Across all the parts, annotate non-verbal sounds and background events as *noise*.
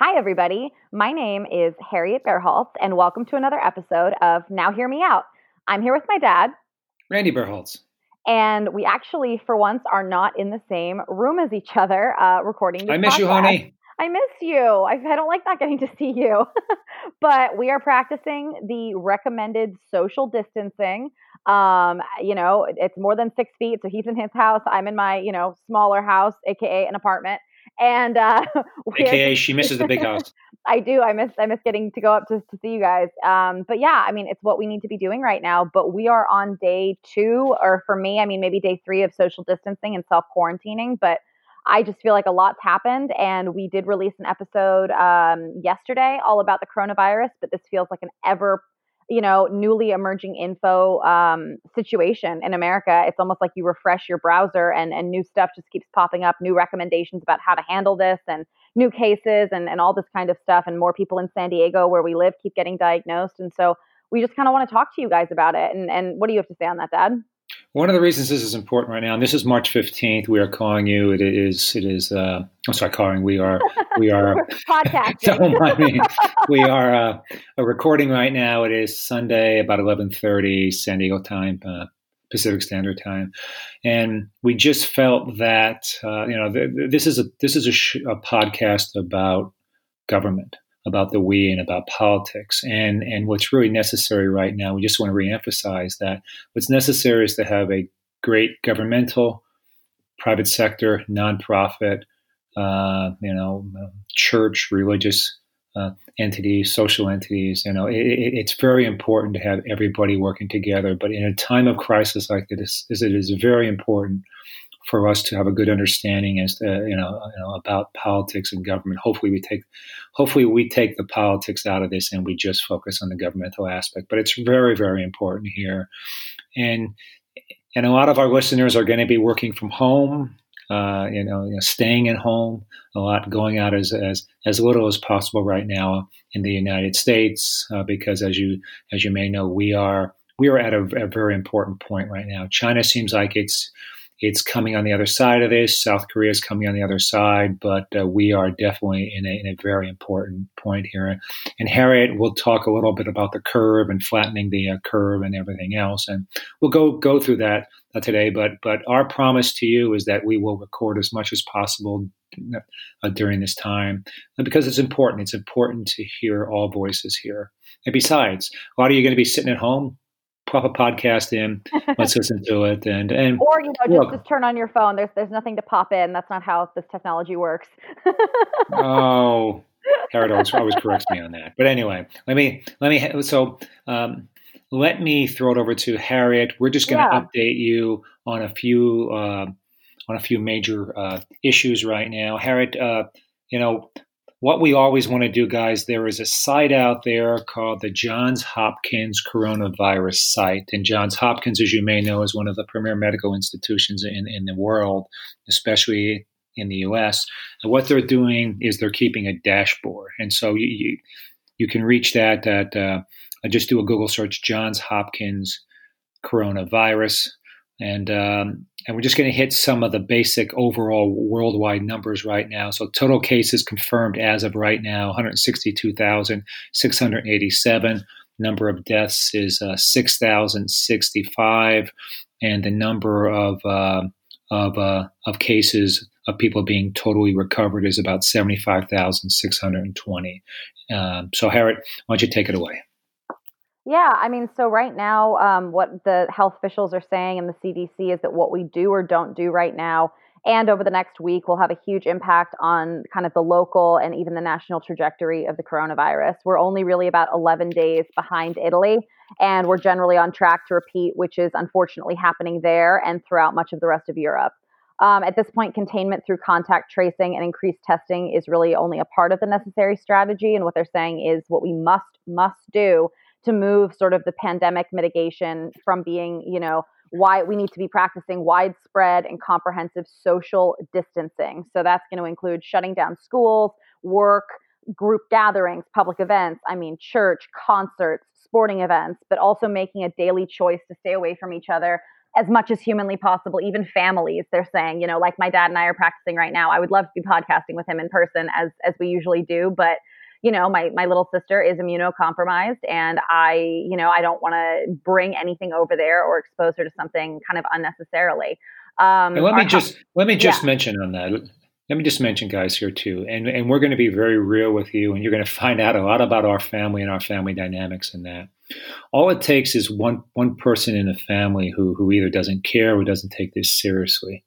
Hi, everybody. My name is Harriet Berholtz, and welcome to another episode of Now Hear Me Out. I'm here with my dad, Randy Berholtz. And we actually, for once, are not in the same room as each other uh, recording. I miss podcast. you, honey. I miss you. I, I don't like not getting to see you. *laughs* but we are practicing the recommended social distancing. Um, you know, it's more than six feet. So he's in his house. I'm in my, you know, smaller house, aka an apartment and uh, *laughs* AKA *laughs* she misses the big house. *laughs* I do. I miss I miss getting to go up to, to see you guys. Um, but yeah, I mean, it's what we need to be doing right now. But we are on day two, or for me, I mean, maybe day three of social distancing and self quarantining. But I just feel like a lot's happened, and we did release an episode um, yesterday all about the coronavirus. But this feels like an ever you know, newly emerging info um, situation in America, it's almost like you refresh your browser and, and new stuff just keeps popping up, new recommendations about how to handle this and new cases and, and all this kind of stuff. And more people in San Diego, where we live, keep getting diagnosed. And so we just kind of want to talk to you guys about it. And, and what do you have to say on that, Dad? One of the reasons this is important right now, and this is March fifteenth. We are calling you. It is. It is. Uh, I'm sorry, calling. We are. We *laughs* are podcasting. *laughs* don't mind me. We are uh, recording right now. It is Sunday, about eleven thirty San Diego time, uh, Pacific Standard Time, and we just felt that uh, you know th- this is a this is a, sh- a podcast about government about the we and about politics. And and what's really necessary right now, we just want to reemphasize that what's necessary is to have a great governmental, private sector, nonprofit, uh, you know, church, religious uh, entities, social entities. You know, it, it, it's very important to have everybody working together. But in a time of crisis like this, it is very important for us to have a good understanding as to you know, you know about politics and government. Hopefully, we take hopefully we take the politics out of this and we just focus on the governmental aspect. But it's very very important here, and and a lot of our listeners are going to be working from home. Uh, you, know, you know, staying at home, a lot going out as as as little as possible right now in the United States, uh, because as you as you may know, we are we are at a, a very important point right now. China seems like it's it's coming on the other side of this. South Korea is coming on the other side, but uh, we are definitely in a, in a, very important point here. And Harriet will talk a little bit about the curve and flattening the uh, curve and everything else, and we'll go go through that uh, today. But but our promise to you is that we will record as much as possible uh, during this time because it's important. It's important to hear all voices here. And besides, a lot of you are going to be sitting at home pop a podcast in. Let's *laughs* listen to it, and and or you know just, just turn on your phone. There's there's nothing to pop in. That's not how this technology works. *laughs* oh, Harold always, always corrects me on that. But anyway, let me let me so. Um, let me throw it over to Harriet. We're just going to yeah. update you on a few uh, on a few major uh, issues right now. Harriet, uh, you know, what we always want to do, guys, there is a site out there called the Johns Hopkins Coronavirus Site. And Johns Hopkins, as you may know, is one of the premier medical institutions in, in the world, especially in the US. And what they're doing is they're keeping a dashboard. And so you, you, you can reach that at, uh, just do a Google search, Johns Hopkins coronavirus. And um, and we're just going to hit some of the basic overall worldwide numbers right now. So total cases confirmed as of right now, 162,687. Number of deaths is uh, 6,065, and the number of uh, of uh, of cases of people being totally recovered is about 75,620. Um, so, Harriet, why don't you take it away? Yeah, I mean, so right now, um, what the health officials are saying and the CDC is that what we do or don't do right now and over the next week will have a huge impact on kind of the local and even the national trajectory of the coronavirus. We're only really about 11 days behind Italy, and we're generally on track to repeat, which is unfortunately happening there and throughout much of the rest of Europe. Um, at this point, containment through contact tracing and increased testing is really only a part of the necessary strategy. And what they're saying is what we must, must do to move sort of the pandemic mitigation from being, you know, why we need to be practicing widespread and comprehensive social distancing. So that's going to include shutting down schools, work, group gatherings, public events, I mean, church, concerts, sporting events, but also making a daily choice to stay away from each other as much as humanly possible, even families, they're saying, you know, like my dad and I are practicing right now. I would love to be podcasting with him in person as as we usually do, but you know, my my little sister is immunocompromised and I, you know, I don't want to bring anything over there or expose her to something kind of unnecessarily. Um, and let me just let me just yeah. mention on that. Let me just mention, guys, here too, and and we're going to be very real with you, and you're going to find out a lot about our family and our family dynamics in that. All it takes is one one person in a family who who either doesn't care or doesn't take this seriously.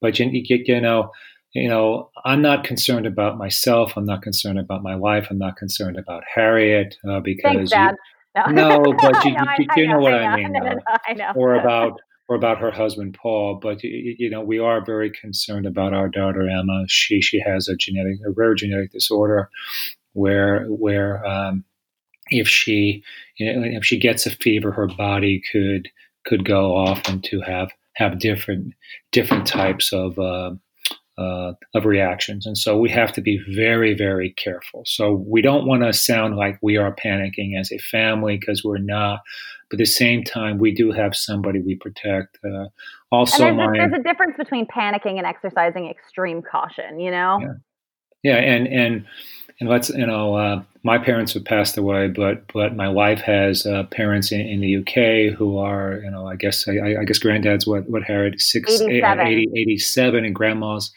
But you, you, you know, you know, I'm not concerned about myself. I'm not concerned about my wife. I'm not concerned about Harriet uh, because Thanks, You, no. no, *laughs* but you, no, you, you know, know, what I, mean. No, *laughs* I know. Or about or about her husband Paul. But you know, we are very concerned about our daughter Emma. She she has a genetic a rare genetic disorder where where um, if she you know, if she gets a fever, her body could could go off and to have have different different types of uh, uh, of reactions. And so we have to be very, very careful. So we don't want to sound like we are panicking as a family because we're not. But at the same time, we do have somebody we protect. Uh, also, and there's, my, a, there's a difference between panicking and exercising extreme caution. You know. Yeah. Yeah, and and and let's you know, uh, my parents have passed away, but but my wife has uh, parents in, in, the UK who are you know, I guess I, I guess granddad's what what Harriet six 87. 80, 87 and grandma's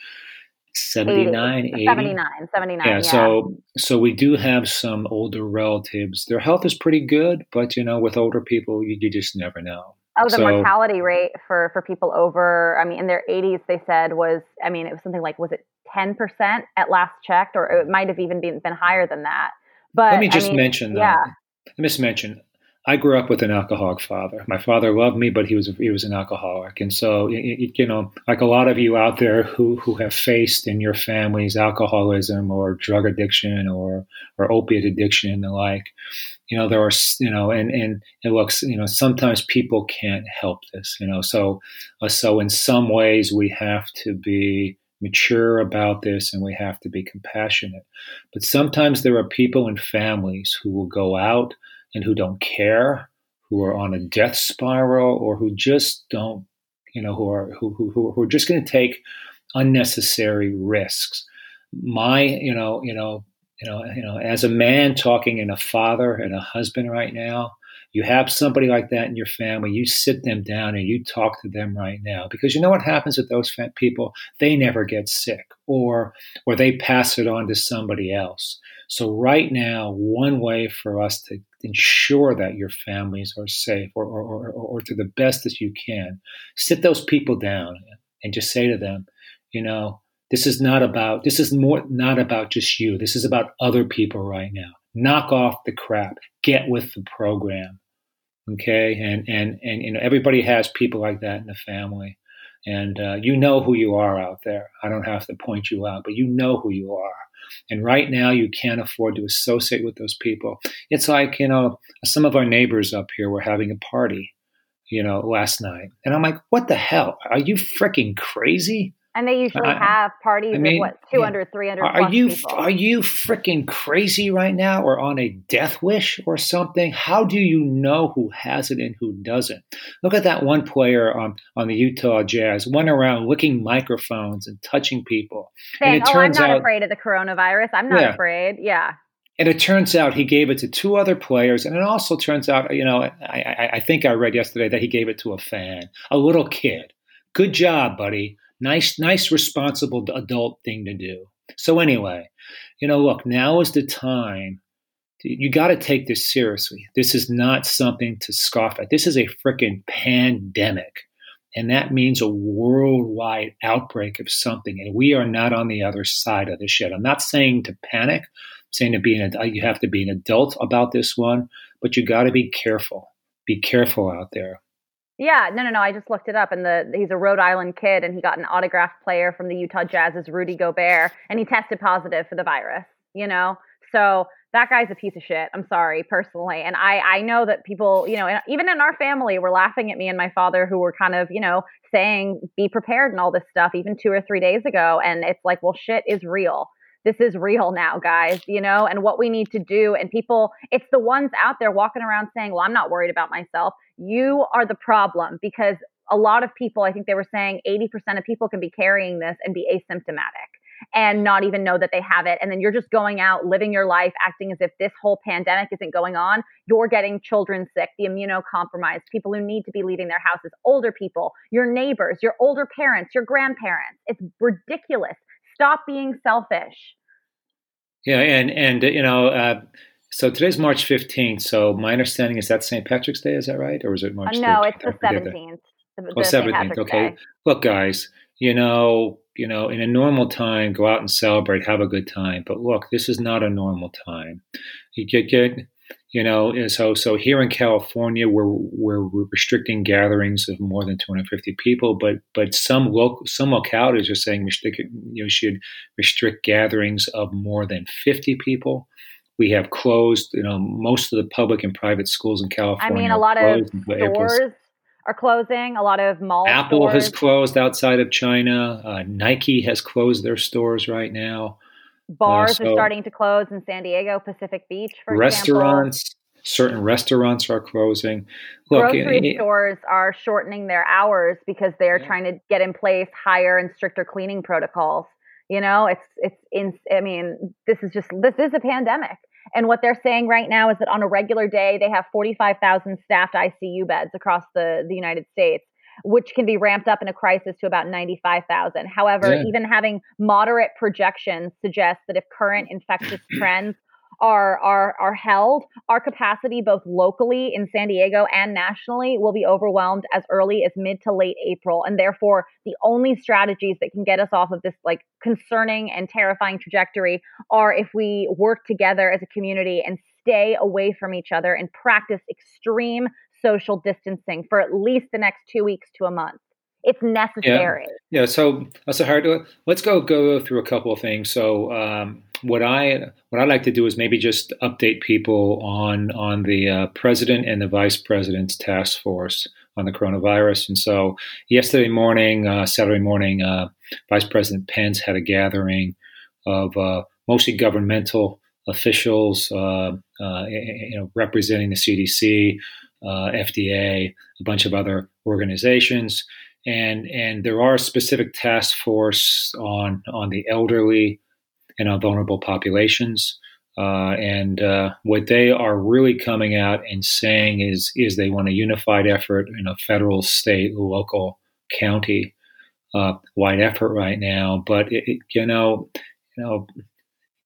79 80, 79 79 yeah, yeah, so so we do have some older relatives. Their health is pretty good but you know with older people you, you just never know. Oh the so, mortality rate for for people over i mean in their 80s they said was i mean it was something like was it 10% at last checked or it might have even been, been higher than that. But let me just I mean, mention yeah. let me just mention I grew up with an alcoholic father. My father loved me, but he was he was an alcoholic, and so you know, like a lot of you out there who who have faced in your families alcoholism or drug addiction or or opiate addiction and the like, you know, there are you know, and and it looks you know sometimes people can't help this, you know, so uh, so in some ways we have to be mature about this and we have to be compassionate. But sometimes there are people and families who will go out and who don't care, who are on a death spiral, or who just don't, you know, who are who who, who are just going to take unnecessary risks. My, you know, you know, you know, you know, as a man talking and a father and a husband right now, you have somebody like that in your family, you sit them down and you talk to them right now because you know what happens with those people? They never get sick or or they pass it on to somebody else. So right now, one way for us to ensure that your families are safe or, or, or, or to the best that you can, sit those people down and just say to them, you know, this is not about this is more not about just you. This is about other people right now. Knock off the crap. Get with the program. Okay, and and and you know everybody has people like that in the family, and uh, you know who you are out there. I don't have to point you out, but you know who you are. And right now, you can't afford to associate with those people. It's like, you know, some of our neighbors up here were having a party, you know, last night. And I'm like, what the hell? Are you freaking crazy? And they usually have parties I mean, with what 200, yeah. 300 Are you people. are you freaking crazy right now or on a death wish or something? How do you know who has it and who doesn't? Look at that one player on, on the Utah Jazz went around licking microphones and touching people. Saying, and it oh, turns I'm not out, afraid of the coronavirus. I'm not yeah. afraid. Yeah. And it turns out he gave it to two other players. And it also turns out, you know, I, I, I think I read yesterday that he gave it to a fan, a little kid. Good job, buddy Nice, nice, responsible adult thing to do. So, anyway, you know, look, now is the time. You got to take this seriously. This is not something to scoff at. This is a freaking pandemic. And that means a worldwide outbreak of something. And we are not on the other side of this yet. I'm not saying to panic, I'm saying to be an, you have to be an adult about this one, but you got to be careful. Be careful out there. Yeah, no, no, no. I just looked it up, and the he's a Rhode Island kid, and he got an autographed player from the Utah Jazz's Rudy Gobert, and he tested positive for the virus. You know, so that guy's a piece of shit. I'm sorry, personally, and I I know that people, you know, even in our family, were laughing at me and my father, who were kind of, you know, saying be prepared and all this stuff, even two or three days ago, and it's like, well, shit is real this is real now, guys, you know, and what we need to do. And people, it's the ones out there walking around saying, well, I'm not worried about myself. You are the problem because a lot of people, I think they were saying 80% of people can be carrying this and be asymptomatic and not even know that they have it. And then you're just going out, living your life, acting as if this whole pandemic isn't going on. You're getting children sick, the immunocompromised, people who need to be leaving their houses, older people, your neighbors, your older parents, your grandparents. It's ridiculous. Stop being selfish. Yeah, and and you know, uh, so today's March fifteenth. So my understanding is that St. Patrick's Day. Is that right, or is it March? Uh, no, 13th? it's the seventeenth. Oh, seventeenth. Okay. Day. Look, guys, you know, you know, in a normal time, go out and celebrate, have a good time. But look, this is not a normal time. You get, get you know, so so here in California, we're we're restricting gatherings of more than 250 people, but but some local some localities are saying you should restrict gatherings of more than 50 people. We have closed, you know, most of the public and private schools in California. I mean, a lot of stores are closing. A lot of malls. Apple stores. has closed outside of China. Uh, Nike has closed their stores right now. Bars uh, so are starting to close in San Diego, Pacific Beach, for restaurants. Example. Certain restaurants are closing. Look, Grocery it, stores are shortening their hours because they're yeah. trying to get in place higher and stricter cleaning protocols. You know, it's it's in. I mean, this is just this is a pandemic. And what they're saying right now is that on a regular day, they have 45,000 staffed ICU beds across the, the United States, which can be ramped up in a crisis to about 95,000. However, yeah. even having moderate projections suggests that if current infectious *clears throat* trends are are are held, our capacity both locally in San Diego and nationally will be overwhelmed as early as mid to late April. And therefore, the only strategies that can get us off of this like concerning and terrifying trajectory are if we work together as a community and stay away from each other and practice extreme social distancing for at least the next 2 weeks to a month. It's necessary. Yeah. yeah so that's a hard. Let's go go through a couple of things. So um, what I what I like to do is maybe just update people on on the uh, president and the vice president's task force on the coronavirus. And so yesterday morning, uh, Saturday morning, uh, Vice President Pence had a gathering of uh, mostly governmental officials, uh, uh, you know, representing the CDC, FDA, a bunch of other organizations. And, and there are specific task force on on the elderly, and on vulnerable populations. Uh, and uh, what they are really coming out and saying is is they want a unified effort in a federal, state, local, county uh, wide effort right now. But it, it, you know, you know,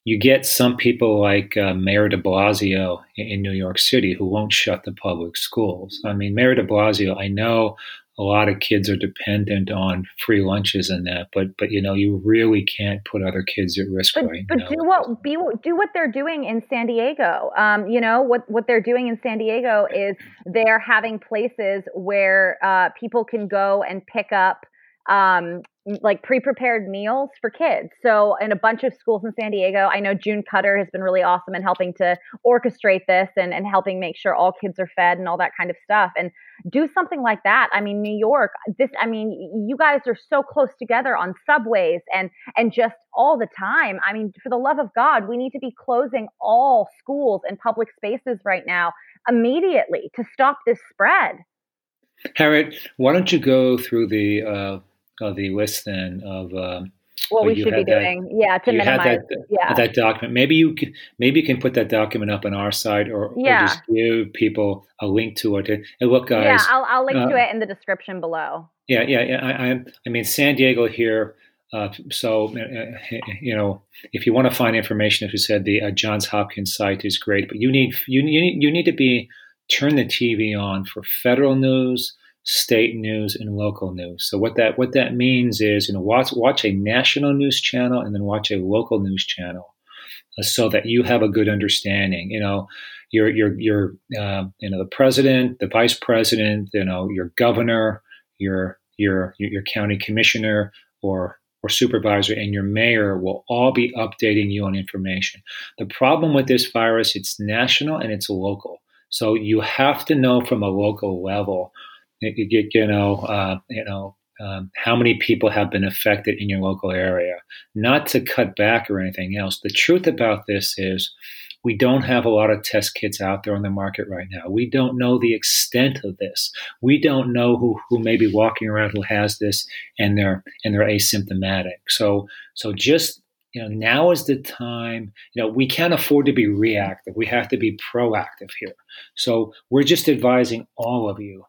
you get some people like uh, Mayor De Blasio in, New York City who won't shut the public schools. I mean, Mayor De Blasio, I know a lot of kids are dependent on free lunches and that, but but you know you really can't put other kids at risk but, right but now. do what be, do what they're doing in San Diego. Um, you know what what they're doing in San Diego is they're having places where uh, people can go and pick up um, like pre-prepared meals for kids. So in a bunch of schools in San Diego, I know June Cutter has been really awesome in helping to orchestrate this and, and helping make sure all kids are fed and all that kind of stuff. And do something like that. I mean, New York, this I mean, you guys are so close together on subways and and just all the time. I mean, for the love of God, we need to be closing all schools and public spaces right now immediately to stop this spread. Harriet, why don't you go through the uh, uh, the list then of um, what we should be doing, that, yeah, to minimize, that, yeah, that document. Maybe you can, maybe you can put that document up on our site, or, yeah. or just give people a link to it. And look, guys, yeah, I'll, I'll link uh, to it in the description below. Yeah, yeah, yeah. I, I, I mean, San Diego here. Uh, so, uh, you know, if you want to find information, as you said, the uh, Johns Hopkins site is great, but you need you, you need you need to be turn the TV on for federal news state news and local news. So what that what that means is you know watch watch a national news channel and then watch a local news channel, uh, so that you have a good understanding. You know, your your your uh, you know the president, the vice president, you know your governor, your your your county commissioner or or supervisor and your mayor will all be updating you on information. The problem with this virus, it's national and it's local. So you have to know from a local level you, know, uh, you know, um, how many people have been affected in your local area. Not to cut back or anything else. The truth about this is, We don't have a lot of test kits out there on the market right now. We don't know the extent of this. We don't know who, who may be walking around who has this and they're and they're asymptomatic. So so just you know now is the time you know we can't afford to be reactive we have to be proactive here so we're just advising all of you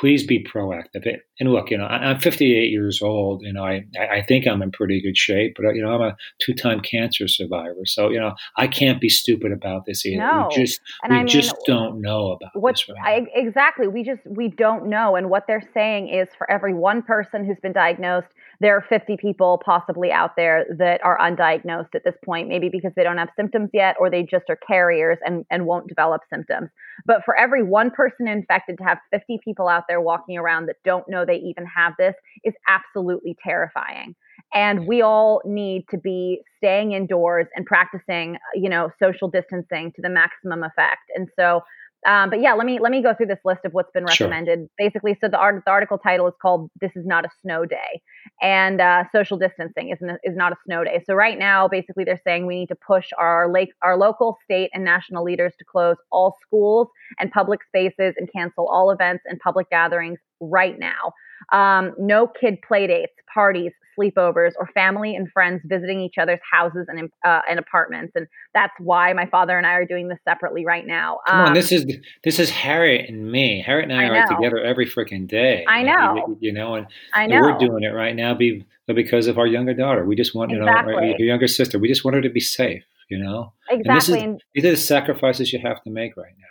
please be proactive. And look, you know, I'm 58 years old. You know, I, I think I'm in pretty good shape, but uh, you know, I'm a two-time cancer survivor. So you know, I can't be stupid about this either. No. We just and we I mean, just don't know about what this right I, exactly. We just we don't know. And what they're saying is, for every one person who's been diagnosed, there are 50 people possibly out there that are undiagnosed at this point, maybe because they don't have symptoms yet, or they just are carriers and and won't develop symptoms. But for every one person infected, to have 50 people out there walking around that don't know they even have this is absolutely terrifying. And we all need to be staying indoors and practicing, you know, social distancing to the maximum effect. And so um, but yeah, let me let me go through this list of what's been recommended. Sure. Basically, so the, art, the article title is called "This is not a snow day," and uh, social distancing is is not a snow day. So right now, basically, they're saying we need to push our lake, our local, state, and national leaders to close all schools and public spaces and cancel all events and public gatherings right now. Um, no kid play dates, parties, sleepovers, or family and friends visiting each other's houses and, uh, and apartments. And that's why my father and I are doing this separately right now. Come um, on, this is this is Harriet and me. Harriet and I, I are together every freaking day. I know. You, you know, and, I know. And we're doing it right now be, because of our younger daughter. We just want, you know, our, your younger sister. We just want her to be safe. You know, exactly. And this is, these are the sacrifices you have to make right now.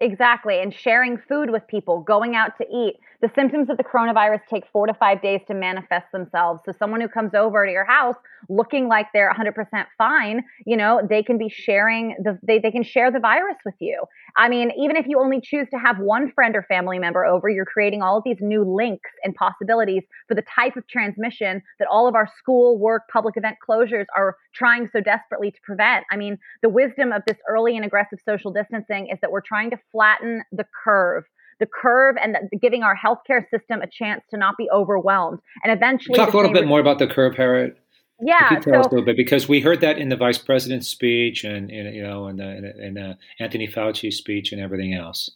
Exactly. And sharing food with people, going out to eat. The symptoms of the coronavirus take four to five days to manifest themselves. So, someone who comes over to your house looking like they're 100% fine, you know, they can be sharing the, they, they can share the virus with you. I mean, even if you only choose to have one friend or family member over, you're creating all of these new links and possibilities for the type of transmission that all of our school, work, public event closures are trying so desperately to prevent. I mean, the wisdom of this early and aggressive social distancing is that we're trying to flatten the curve the curve and the, giving our healthcare system a chance to not be overwhelmed and eventually talk a little bit more about the curve Harriet yeah, so, a little bit because we heard that in the vice president's speech and, and you know in the in, uh, Anthony Fauci's speech and everything else.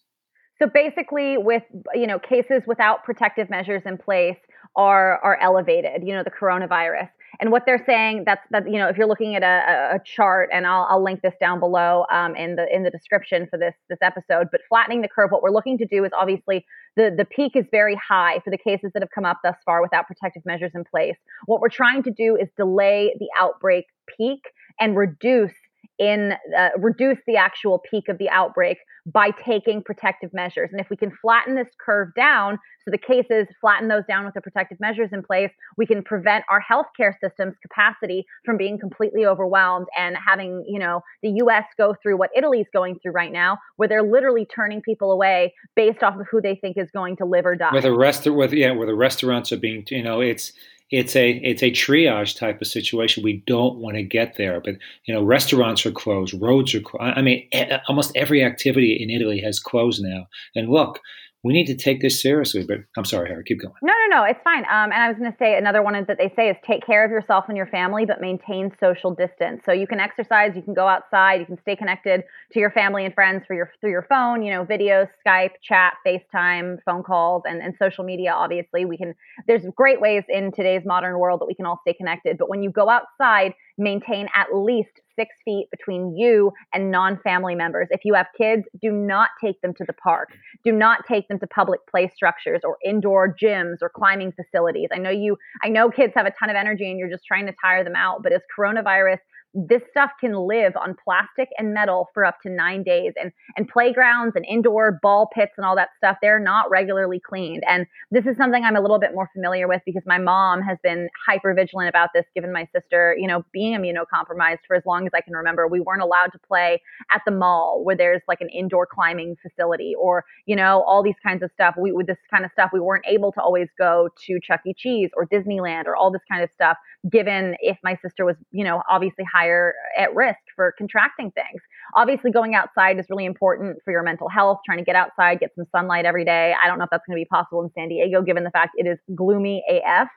So basically, with you know cases without protective measures in place are are elevated. You know the coronavirus, and what they're saying that's that you know if you're looking at a, a chart and I'll, I'll link this down below um, in the in the description for this this episode but flattening the curve what we're looking to do is obviously the the peak is very high for the cases that have come up thus far without protective measures in place. What we're trying to do is delay the outbreak peak and reduce in uh, reduce the actual peak of the outbreak by taking protective measures. And if we can flatten this curve down, so the cases flatten those down with the protective measures in place, we can prevent our healthcare system's capacity from being completely overwhelmed and having, you know, the US go through what Italy's going through right now, where they're literally turning people away based off of who they think is going to live or die. Where the rest with yeah, where the restaurants are being, you know, it's it's a it's a triage type of situation. We don't want to get there, but you know, restaurants are closed, roads are closed. I mean, almost every activity in Italy has closed now. And look, we need to take this seriously. But I'm sorry, Harry, keep going. No, no, no, it's fine. Um, and I was going to say another one that they say is take care of yourself and your family, but maintain social distance. So you can exercise, you can go outside, you can stay connected to your family and friends for your through your phone. You know, videos, Skype, chat, FaceTime, phone calls, and and social media. Obviously, we can. There's great ways in today's modern world that we can all stay connected. But when you go outside, maintain at least six feet between you and non family members. If you have kids, do not take them to the park. Do not take them to public play structures or indoor gyms or climbing facilities. I know you, I know kids have a ton of energy and you're just trying to tire them out, but as coronavirus this stuff can live on plastic and metal for up to nine days. And, and playgrounds and indoor ball pits and all that stuff, they're not regularly cleaned. And this is something I'm a little bit more familiar with because my mom has been hyper vigilant about this, given my sister, you know, being immunocompromised for as long as I can remember. We weren't allowed to play at the mall where there's like an indoor climbing facility or, you know, all these kinds of stuff. We, with this kind of stuff, we weren't able to always go to Chuck E. Cheese or Disneyland or all this kind of stuff, given if my sister was, you know, obviously higher at risk for contracting things. Obviously, going outside is really important for your mental health, trying to get outside, get some sunlight every day. I don't know if that's going to be possible in San Diego, given the fact it is gloomy AF.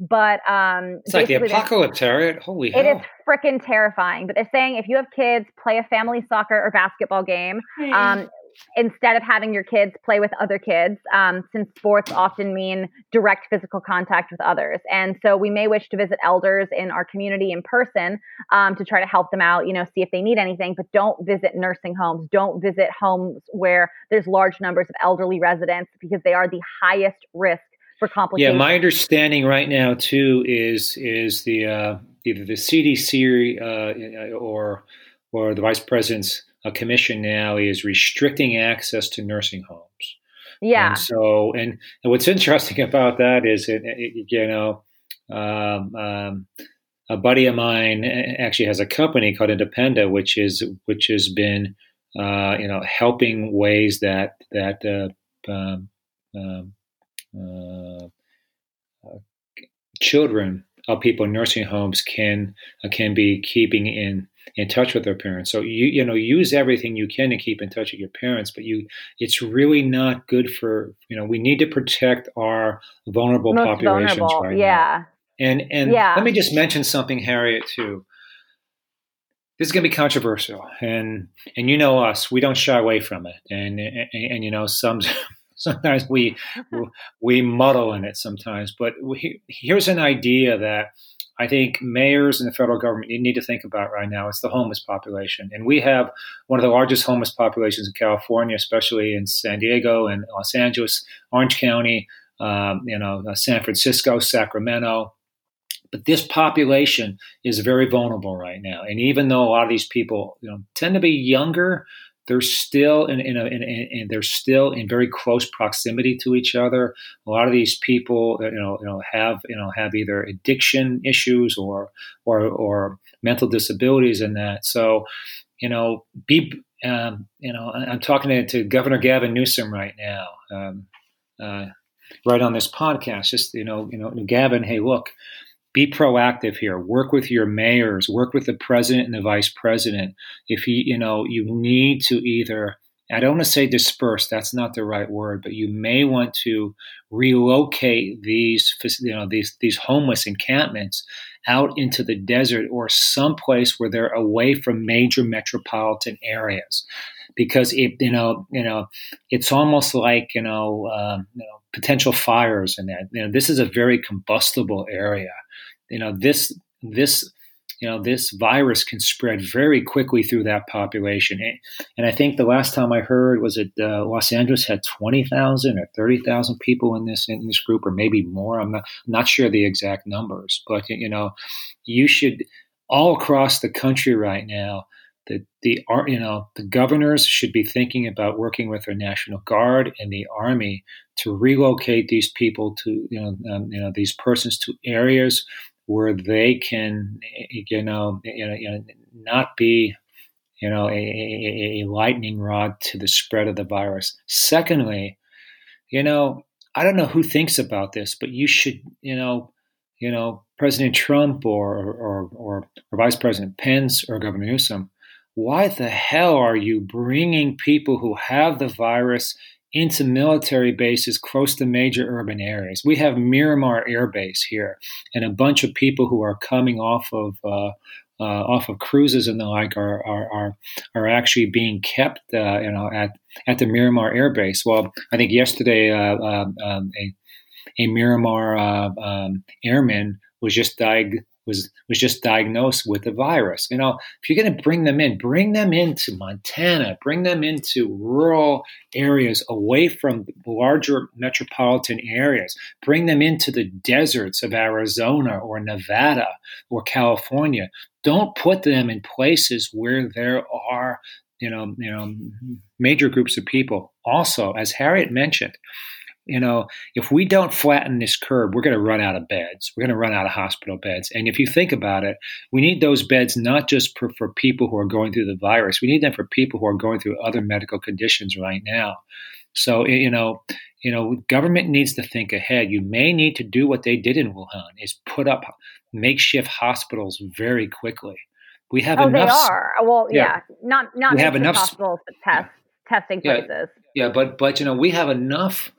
But um, it's like the apocalypse, Harriet. Holy hell! It is freaking terrifying. But they're saying if you have kids, play a family soccer or basketball game. Um, instead of having your kids play with other kids, um, since sports often mean direct physical contact with others. And so we may wish to visit elders in our community in person um, to try to help them out, you know, see if they need anything, but don't visit nursing homes. Don't visit homes where there's large numbers of elderly residents because they are the highest risk for complications. Yeah, my understanding right now too is is the uh, either the CDC uh, or or the vice president's a commission now is restricting access to nursing homes. Yeah. And so, and, and what's interesting *laughs* about that is, it, it, you know, um, um, a buddy of mine actually has a company called Independa, which is which has been, uh, you know, helping ways that that uh, um, um uh, uh, children of people in nursing homes can uh, can be keeping in in touch with their parents. So you you know use everything you can to keep in touch with your parents, but you it's really not good for you know we need to protect our vulnerable Most populations vulnerable. right yeah. now. And and yeah. let me just mention something, Harriet, too. This is going to be controversial, and and you know us, we don't shy away from it, and and, and you know some. *laughs* Sometimes we *laughs* we muddle in it sometimes, but we, here's an idea that I think mayors and the federal government need to think about right now. It's the homeless population. And we have one of the largest homeless populations in California, especially in San Diego and Los Angeles, Orange County, um, you know, uh, San Francisco, Sacramento. But this population is very vulnerable right now. And even though a lot of these people you know, tend to be younger, they're still in, in, a, in, in, they're still in very close proximity to each other. A lot of these people, you know, you know, have you know have either addiction issues or or or mental disabilities in that. So, you know, be um, you know, I'm talking to, to, Governor Gavin Newsom right now, um, uh, right on this podcast. Just you know, you know, Gavin, hey, look, be proactive here work with your mayors work with the president and the vice president if you you know you need to either I don't want to say disperse. That's not the right word, but you may want to relocate these, you know, these these homeless encampments out into the desert or someplace where they're away from major metropolitan areas, because it, you know, you know, it's almost like you know, um, you know, potential fires in that. You know, this is a very combustible area you know this this you know this virus can spread very quickly through that population. And i think the last time i heard was that uh, los angeles had 20000 or 30000 people in this in this group or maybe more. I'm not, not sure the exact numbers but you know you should all across the country right now the, the you know the governors should be thinking about working with their national guard and the army to relocate these people to you know um, you know these persons to areas where they can, you know, you know, you know not be, you know, a, a, a lightning rod to the spread of the virus. Secondly, you know, I don't know who thinks about this, but you should, you know, you know, President Trump or or, or, or Vice President Pence or Governor Newsom, why the hell are you bringing people who have the virus into military bases close to major urban areas. We have Miramar Air Base here, and a bunch of people who are coming off of uh, uh, off of cruises and the like are are are, are actually being kept, uh, you know, at at the Miramar Air Base. Well, I think yesterday uh, um, um, a a Miramar uh, um, airman was just diagnosed was was just diagnosed with the virus. You know, if you're going to bring them in, bring them into Montana, bring them into rural areas away from larger metropolitan areas, bring them into the deserts of Arizona or Nevada or California. Don't put them in places where there are you know, you know, major groups of people. Also, as Harriet mentioned, you know, if we don't flatten this curve, we're going to run out of beds. We're going to run out of hospital beds. And if you think about it, we need those beds not just for, for people who are going through the virus, we need them for people who are going through other medical conditions right now. So, you know, you know, government needs to think ahead. You may need to do what they did in Wuhan is put up makeshift hospitals very quickly. We have oh, enough. they are. Uh, well, yeah, yeah not not we have enough hospitals, but test testing yeah, places. Yeah, but but you know, we have enough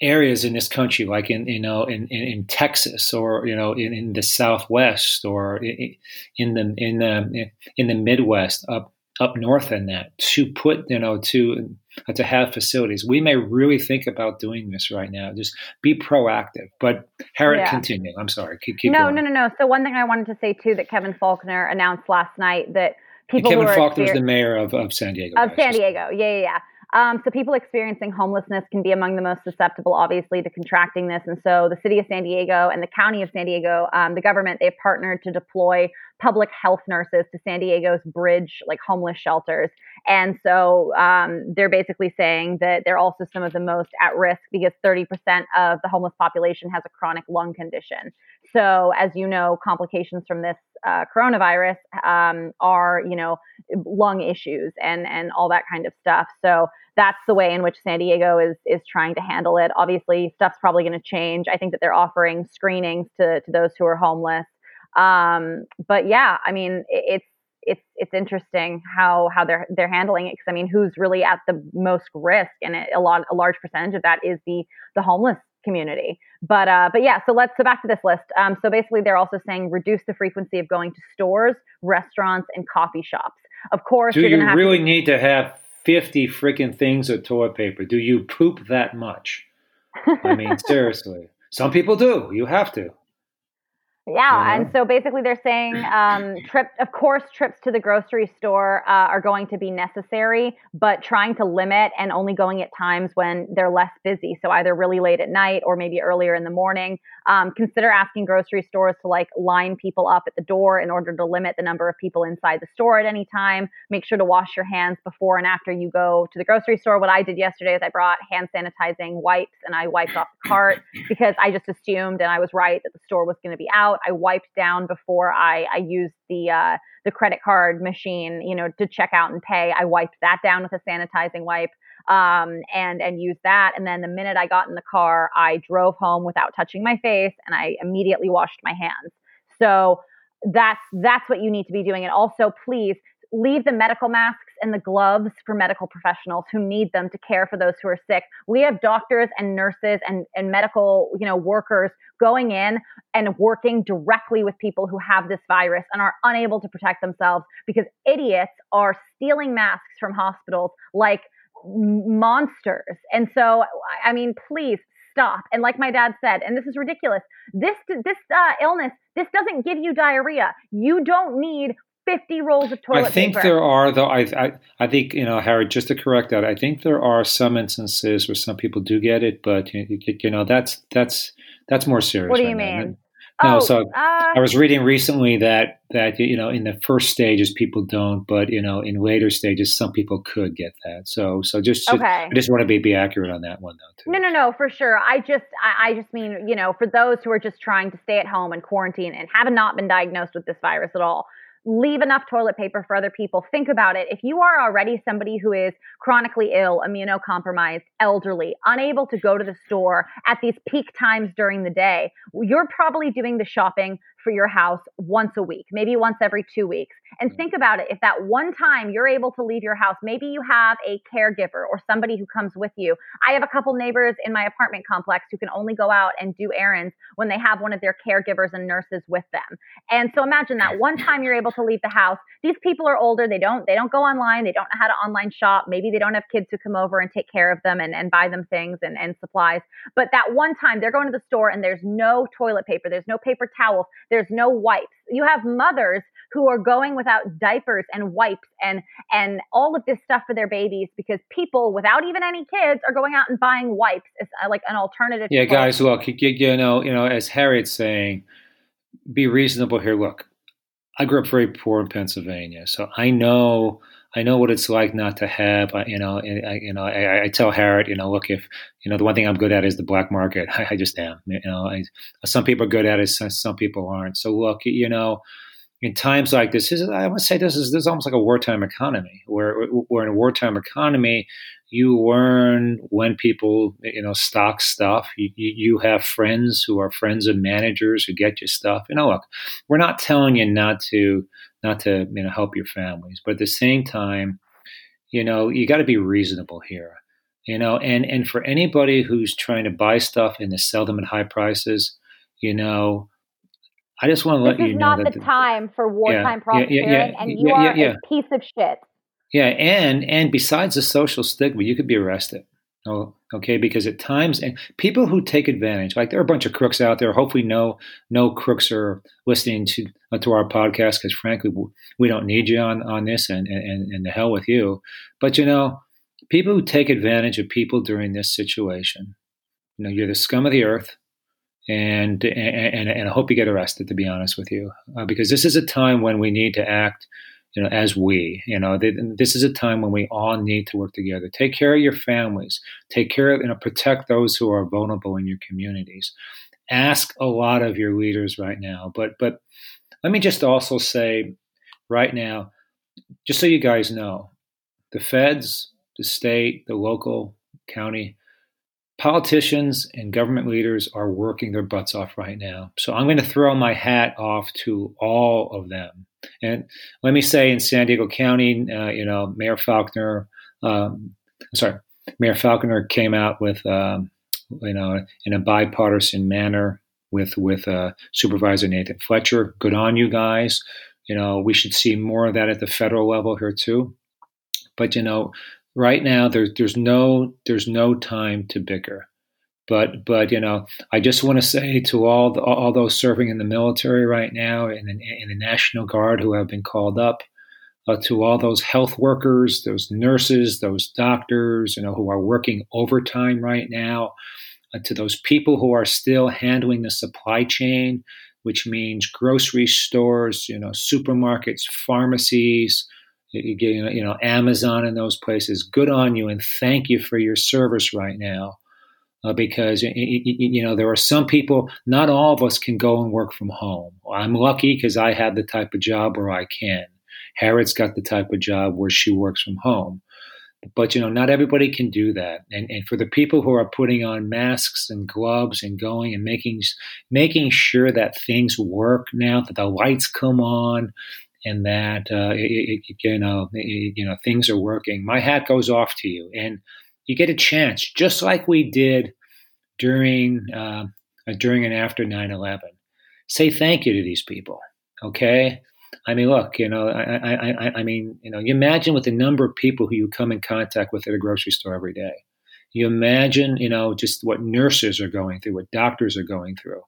areas in this country, like in you know in, in, in Texas or you know in, in the Southwest or in, in the in the in the Midwest up up north in that to put you know to uh, to have facilities. We may really think about doing this right now. Just be proactive. But Harriet, yeah. continue. I'm sorry. Keep, keep no, going. no, no, no. So one thing I wanted to say too that Kevin Faulconer announced last night that people Kevin Faulconer is the mayor of, of San Diego. Of San Diego. Yeah, yeah, yeah. Um, so people experiencing homelessness can be among the most susceptible, obviously, to contracting this. And so the city of San Diego and the county of San Diego, um, the government, they've partnered to deploy public health nurses to San Diego's bridge, like homeless shelters. And so um, they're basically saying that they're also some of the most at risk because 30% of the homeless population has a chronic lung condition. So, as you know, complications from this uh, coronavirus um, are, you know, lung issues and and all that kind of stuff. So that's the way in which San Diego is is trying to handle it. Obviously, stuff's probably going to change. I think that they're offering screenings to to those who are homeless. Um, but yeah, I mean, it's it's it's interesting how how they're they're handling it because I mean, who's really at the most risk, and a lot a large percentage of that is the the homeless community. But uh, but yeah, so let's so back to this list. Um, so basically, they're also saying reduce the frequency of going to stores, restaurants, and coffee shops. Of course, do you really to- need to have fifty freaking things of toilet paper? Do you poop that much? I mean, *laughs* seriously. Some people do. You have to. Yeah, and so basically they're saying *clears throat* um, trip. Of course, trips to the grocery store uh, are going to be necessary, but trying to limit and only going at times when they're less busy. So either really late at night or maybe earlier in the morning. Um, consider asking grocery stores to like line people up at the door in order to limit the number of people inside the store at any time. Make sure to wash your hands before and after you go to the grocery store. What I did yesterday is I brought hand sanitizing wipes and I wiped off the cart because I just assumed and I was right that the store was going to be out. I wiped down before I, I used the uh, the credit card machine, you know, to check out and pay. I wiped that down with a sanitizing wipe um, and and used that. And then the minute I got in the car, I drove home without touching my face, and I immediately washed my hands. So that's that's what you need to be doing. And also, please leave the medical masks and the gloves for medical professionals who need them to care for those who are sick. We have doctors and nurses and, and medical, you know, workers going in and working directly with people who have this virus and are unable to protect themselves because idiots are stealing masks from hospitals like monsters. And so, I mean, please stop. And like my dad said, and this is ridiculous. This this uh, illness, this doesn't give you diarrhea. You don't need 50 rolls of toilet I think paper. there are, though. I, I, I think you know, Harry. Just to correct that, I think there are some instances where some people do get it, but you, you know, that's that's that's more serious. What do you mean? No, oh, so uh, I was reading recently that that you know in the first stages people don't, but you know in later stages some people could get that. So so just okay. I just want to be be accurate on that one though. Too. No, no, no, for sure. I just I, I just mean you know for those who are just trying to stay at home and quarantine and have not been diagnosed with this virus at all leave enough toilet paper for other people. Think about it. If you are already somebody who is chronically ill, immunocompromised, elderly, unable to go to the store at these peak times during the day, you're probably doing the shopping for your house once a week, maybe once every two weeks. And mm. think about it. If that one time you're able to leave your house, maybe you have a caregiver or somebody who comes with you. I have a couple neighbors in my apartment complex who can only go out and do errands when they have one of their caregivers and nurses with them. And so imagine that one *laughs* time you're able to leave the house. These people are older. They don't, they don't go online. They don't know how to online shop. Maybe they don't have kids who come over and take care of them and, and buy them things and, and supplies. But that one time they're going to the store and there's no toilet paper. There's no paper towels. There's no wipes. You have mothers who are going without diapers and wipes and and all of this stuff for their babies because people without even any kids are going out and buying wipes as uh, like an alternative. Yeah, guys, look, you, you know, you know, as Harriet's saying, be reasonable here. Look, I grew up very poor in Pennsylvania, so I know I know what it's like not to have. Uh, you know, I, uh, you know, I, I, tell Harriet, you know, look, if you know the one thing I'm good at is the black market. I, *laughs* I just am. You know, I, some people are good at it, some people aren't. So look, you know, in times like this, is I would say this is this is almost like a wartime economy, where we're in a wartime economy. You learn when people, you know, stock stuff. You, you have friends who are friends of managers who get you stuff. You know, look, we're not telling you not to not to you know help your families, but at the same time, you know, you got to be reasonable here. you know, and and for anybody who's trying to buy stuff and to sell them at high prices, you know, I just want to let this you know that that the time for wartime yeah, profiteering, yeah, yeah, and you are a piece of shit. Yeah, and and besides the social stigma, you could be arrested. Oh, okay, because at times, and people who take advantage, like there are a bunch of crooks out there. Hopefully, no no crooks are listening to uh, to our podcast because, frankly, we don't need you on on this, and and and the hell with you. But you know, people who take advantage of people during this situation, you know, you're the scum of the earth and and and I hope you get arrested. To be honest with you, uh, because this is a time when we need to act, you know, as we. You know, this is a time when we all need to work together. Take care of your families. Take care of, you know, protect those who are vulnerable in your communities. Ask a lot of your leaders right now, but but let me just also say, right now, just so you guys know, the feds, the state, the local, county politicians and government leaders are working their butts off right now. So I'm going to throw my hat off to all of them. And let me say, in San Diego County, uh, you know, Mayor Faulconer, um, sorry, Mayor Faulconer came out with, um, you know, in a bipartisan manner with with uh, Supervisor Nathan Fletcher. Good on you guys. You know, we should see more of that at the federal level here too. But you know, right now there's there's no there's no time to bicker but but you know I just want to say to all the, all those serving in the military right now and in, in, the National Guard who have been called up uh, to all those health workers those nurses those doctors you know who are working overtime right now uh, to those people who are still handling the supply chain which means grocery stores you know supermarkets pharmacies you know, Amazon and those places. Good on you, and thank you for your service right now. Uh, because you know there are some people. Not all of us can go and work from home. I'm lucky because I have the type of job where I can. Harriet's got the type of job where she works from home. But you know, not everybody can do that. And, and for the people who are putting on masks and gloves and going and making making sure that things work now, that the lights come on, and that uh, it, it, you know it, you know things are working. My hat goes off to you, and you get a chance, just like we did during uh, during and after 9-11. Say thank you to these people, okay? I mean, look, you know, I, I, I, mean, you know, you imagine with the number of people who you come in contact with at a grocery store every day. You imagine, you know, just what nurses are going through, what doctors are going through.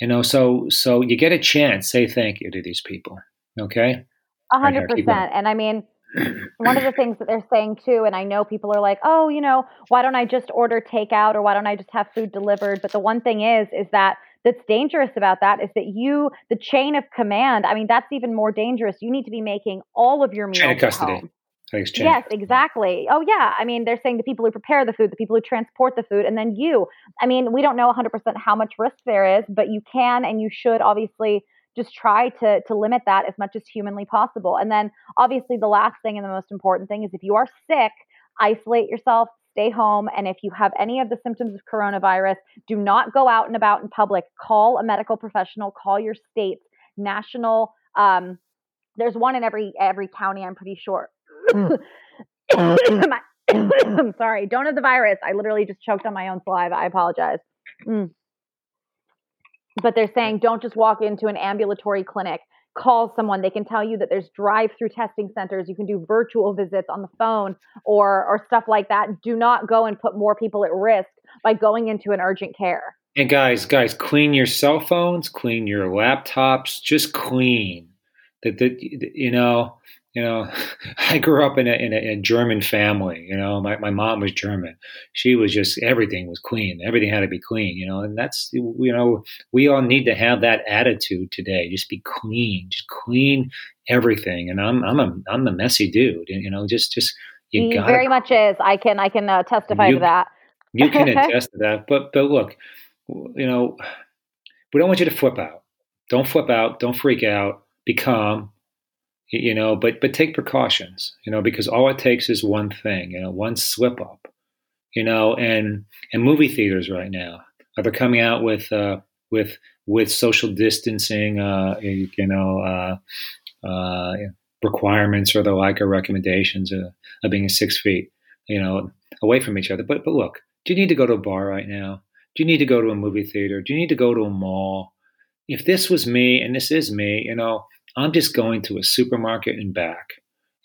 You know, so so you get a chance. Say thank you to these people. Okay. A hundred percent. And I mean, one of the things that they're saying too, and I know people are like, oh, you know, why don't I just order takeout or why don't I just have food delivered? But the one thing is, is that that's dangerous about that is that you, the chain of command, I mean, that's even more dangerous. You need to be making all of your meals chain of custody. Home. Yes, exactly. Oh, yeah. I mean, they're saying the people who prepare the food, the people who transport the food, and then you. I mean, we don't know 100% how much risk there is, but you can and you should obviously just try to to limit that as much as humanly possible. And then obviously the last thing and the most important thing is if you are sick, isolate yourself, stay home, and if you have any of the symptoms of coronavirus, do not go out and about in public. Call a medical professional, call your state's national um, there's one in every every county, I'm pretty sure. I'm sorry, don't have the virus. I literally just choked on my own saliva. I apologize. Mm but they're saying don't just walk into an ambulatory clinic. Call someone. They can tell you that there's drive through testing centers. You can do virtual visits on the phone or or stuff like that. Do not go and put more people at risk by going into an urgent care. And guys guys clean your cell phones clean your laptops just clean. That that you know you know, *laughs* I grew up in a, in a, in a, German family. You know, my, my mom was German. She was just everything was clean. Everything had to be clean. You know, and that's you know we all need to have that attitude today. Just be clean. Just clean everything. And I'm I'm a I'm a messy dude. You know, just just you got very much is. I can I can uh, testify you, to that. you can *laughs* attest to that. But but look, you know, we don't want you to flip out. Don't flip out. Don't freak out. Be calm you know but but take precautions you know because all it takes is one thing you know one slip up you know and and movie theaters right now are coming out with uh with with social distancing uh you know uh uh requirements or the like or recommendations of, of being six feet you know away from each other. But but look, do you need to go to a bar right now? Do you need to go to a movie theater? Do you need to go to a mall? If this was me, and this is me, you know, I'm just going to a supermarket and back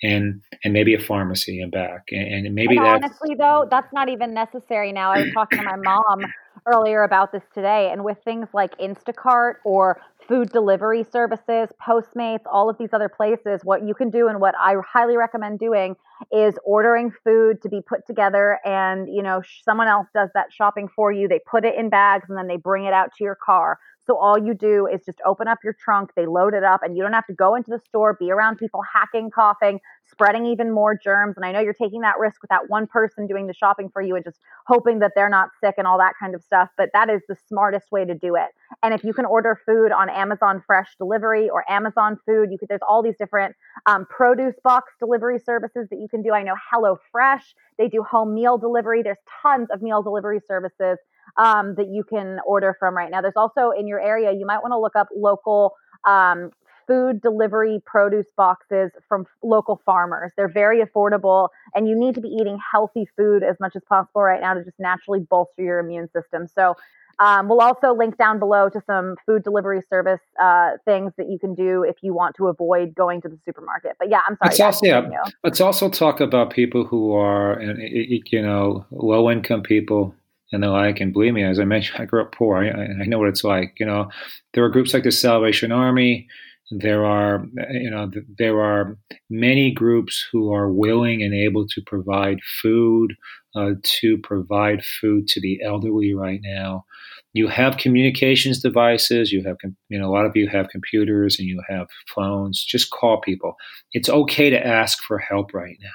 and and maybe a pharmacy and back and, and maybe and that's honestly though that's not even necessary now. I was *clears throat* talking to my mom earlier about this today and with things like instacart or food delivery services postmates all of these other places what you can do and what i highly recommend doing is ordering food to be put together and you know someone else does that shopping for you. They put it in bags and then they bring it out to your car so all you do is just open up your trunk, they load it up, and you don't have to go into the store, be around people hacking, coughing, spreading even more germs. And I know you're taking that risk with that one person doing the shopping for you and just hoping that they're not sick and all that kind of stuff. But that is the smartest way to do it. And if you can order food on Amazon Fresh Delivery or Amazon Food, you could. There's all these different um, produce box delivery services that you can do. I know Hello Fresh, they do home meal delivery. There's tons of meal delivery services um, that you can order from right now. There's also in your area, you might want to look up local um, food delivery produce boxes from local farmers. They're very affordable, and you need to be eating healthy food as much as possible right now to just naturally bolster your immune system. So, um, we'll also link down below to some food delivery service uh, things that you can do if you want to avoid going to the supermarket. But yeah, I'm sorry. Let's also, yeah, let's also talk about people who are, you know, low income people and the like. And believe me, as I mentioned, I grew up poor. I, I know what it's like. You know, there are groups like the Salvation Army. There are, you know, there are many groups who are willing and able to provide food, uh, to provide food to the elderly right now. You have communications devices. You have, you know, a lot of you have computers and you have phones. Just call people. It's okay to ask for help right now.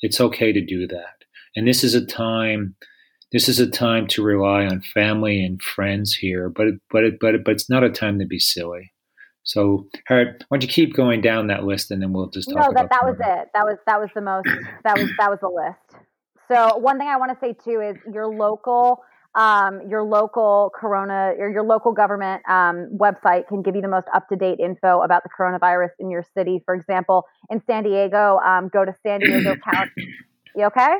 It's okay to do that. And this is a time this is a time to rely on family and friends here, but but but but it's not a time to be silly. So, Harriet, why don't you keep going down that list, and then we'll just talk. No, that that was it. That was that was the most. That was that was the list. So, one thing I want to say too is your local. Um, your local corona or your local government um, website can give you the most up-to-date info about the coronavirus in your city. For example, in San Diego, um, go to San Diego *clears throat* County. You okay?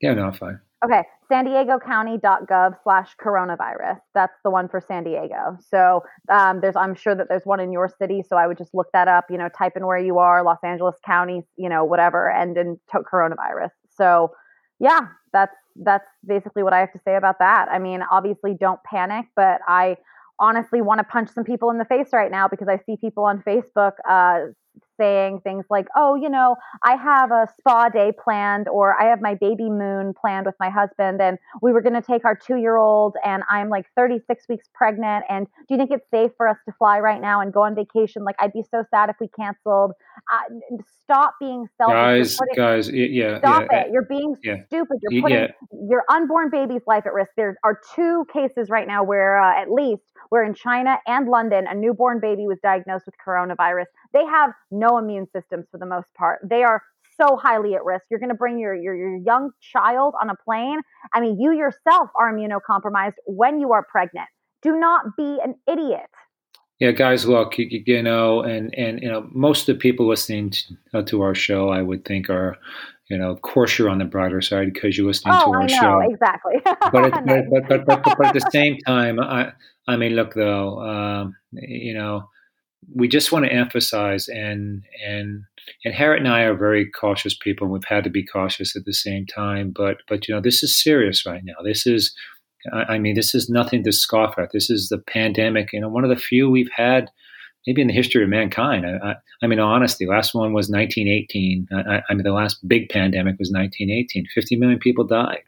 Yeah, no, I'm fine. Okay, san diego county.gov slash coronavirus. That's the one for San Diego. So um, there's, I'm sure that there's one in your city. So I would just look that up, you know, type in where you are, Los Angeles County, you know, whatever, and then to coronavirus. So yeah, that's, that's basically what I have to say about that. I mean, obviously don't panic, but I honestly want to punch some people in the face right now because I see people on Facebook uh, saying things like, oh, you know, I have a spa day planned, or I have my baby moon planned with my husband, and we were going to take our two year old, and I'm like 36 weeks pregnant. And do you think it's safe for us to fly right now and go on vacation? Like, I'd be so sad if we canceled. Uh, stop being selfish. Guys, putting, guys, yeah. Stop yeah, it. You're being yeah. stupid. You're putting yeah. your unborn baby's life at risk. There are two cases right now where, uh, at least, where in China and London, a newborn baby was diagnosed with coronavirus. They have no immune systems for the most part. They are so highly at risk. You're going to bring your, your, your young child on a plane. I mean, you yourself are immunocompromised when you are pregnant. Do not be an idiot. Yeah, guys, look, you, you know, and and you know, most of the people listening to, uh, to our show, I would think, are you know, of course you're on the brighter side because you're listening oh, to our I know, show. Exactly. *laughs* but, it, but, but, but, but, at the same time, I, I mean, look though, um, you know, we just want to emphasize and and and Harriet and I are very cautious people, and we've had to be cautious at the same time. But but you know, this is serious right now. This is, I mean, this is nothing to scoff at. This is the pandemic. You know, one of the few we've had maybe in the history of mankind. I, I, I mean, honestly, last one was 1918. I, I, mean, the last big pandemic was 1918. 50 million people died.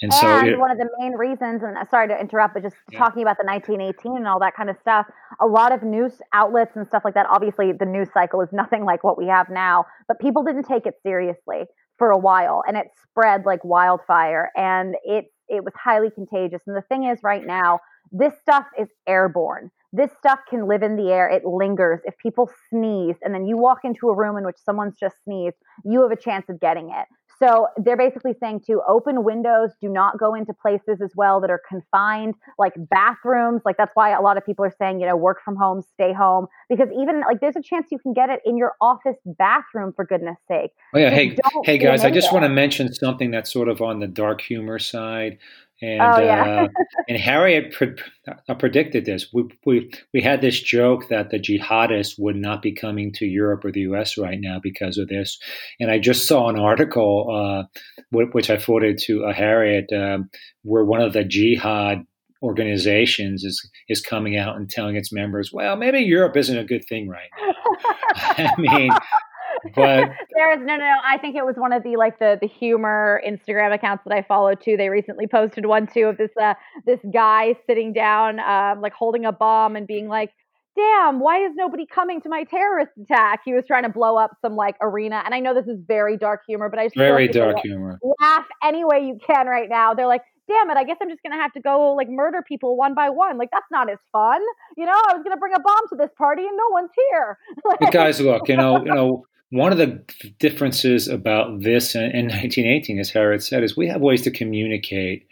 And, and so it, one of the main reasons, and uh, sorry to interrupt, but just yeah. talking about the 1918 and all that kind of stuff, a lot of news outlets and stuff like that. Obviously, the news cycle is nothing like what we have now, but people didn't take it seriously for a while, and it spread like wildfire, and it it was highly contagious. And the thing is, right now, this stuff is airborne. This stuff can live in the air. It lingers. If people sneeze and then you walk into a room in which someone's just sneezed, you have a chance of getting it. So they're basically saying to open windows, do not go into places as well that are confined, like bathrooms. Like that's why a lot of people are saying, you know, work from home, stay home, because even like there's a chance you can get it in your office bathroom for goodness sake. Oh yeah, hey, hey guys, I just want to mention something that's sort of on the dark humor side. And oh, yeah. uh, *laughs* and Harriet pre- uh, predicted this. We, we we had this joke that the jihadists would not be coming to Europe or the U.S. right now because of this. And I just saw an article uh, which I forwarded to uh, Harriet, um, where one of the jihad organizations is is coming out and telling its members, well, maybe Europe isn't a good thing right now. *laughs* I mean, but *laughs* there is no, no, no. I think it was one of the like the the humor Instagram accounts that I follow too. They recently posted one too of this uh this guy sitting down, um, like holding a bomb and being like, "Damn, why is nobody coming to my terrorist attack?" He was trying to blow up some like arena, and I know this is very dark humor, but I just very dark humor. Laugh any way you can right now. They're like, damn it, I guess I'm just gonna have to go like murder people one by one. Like that's not as fun. You know, I was gonna bring a bomb to this party and no one's here. *laughs* but guys, look, you know, you know, one of the differences about this in, in *laughs* 1918, as Harriet said, is we have ways to communicate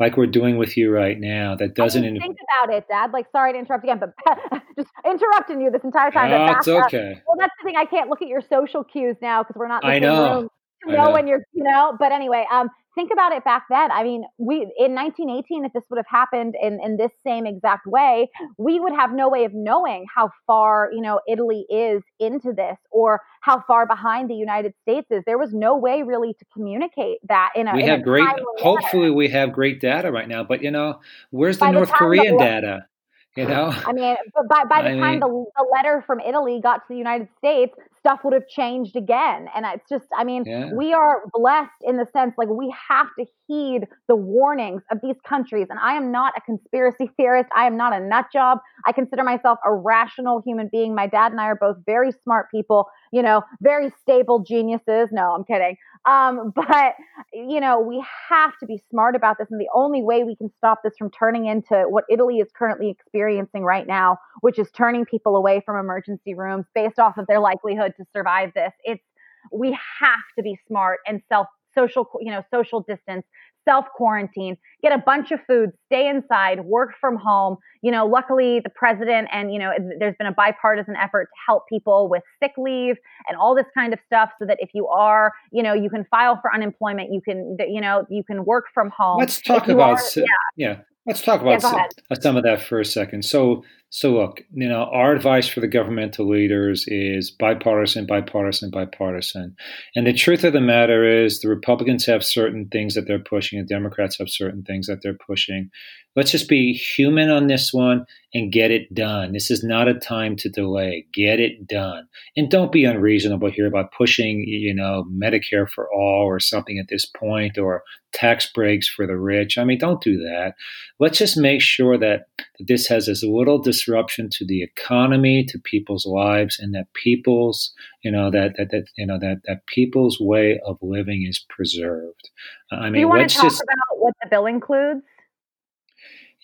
like we're doing with you right now that doesn't think about it dad. Like sorry to interrupt again but *laughs* just interrupting you this entire time. No, it's okay. Up. well that's the thing. I can't look at your social cues now because we're not in the I know. room. To know, know when you're you know? But anyway um think about it back then. I mean, we in 1918, if this would have happened in, in this same exact way, we would have no way of knowing how far, you know, Italy is into this or how far behind the United States is. There was no way really to communicate that in a We in have a great hopefully we have great data right now, but you know, where's the By North the Korean the, data? You know, I mean, but by, by *laughs* the I time mean, the, the letter from Italy got to the United States, stuff would have changed again. And it's just, I mean, yeah. we are blessed in the sense like we have to heed the warnings of these countries. And I am not a conspiracy *laughs* theorist. I am not a nut job. I consider myself a rational human being. My dad and I are both very smart people, you know, very stable geniuses. No, I'm kidding. Um, *laughs* but, you know, we have to be smart about this. And the only way we can stop this from turning into what Italy is currently experiencing right now, which is turning people away from emergency rooms based off of their likelihood to survive this. It's, we have to be smart and self social, you know, social distance, self quarantine, get a bunch of food, stay inside, work from home. You know, luckily the president and, you know, there's been a bipartisan effort to help people with sick leave and all this kind of stuff so that if you are, you know, you can file for unemployment, you can, you know, you can work from home. Let's talk about, are, yeah. yeah. Let's talk about yeah, some, uh, some of that for a second. So, so look, you know, our advice for the governmental leaders is bipartisan, bipartisan, bipartisan. And the truth of the matter is the Republicans have certain things that they're pushing and Democrats have certain things that they're pushing. Let's just be human on this one and get it done. This is not a time to delay. Get it done. And don't be unreasonable here about pushing, you know, Medicare for all or something at this point or tax breaks for the rich. I mean, don't do that. Let's just make sure that, that this has as little disruption to the economy, to people's lives, and that people's, you know, that that, that you know that that people's way of living is preserved. I mean, do you want to talk just, about what the bill includes?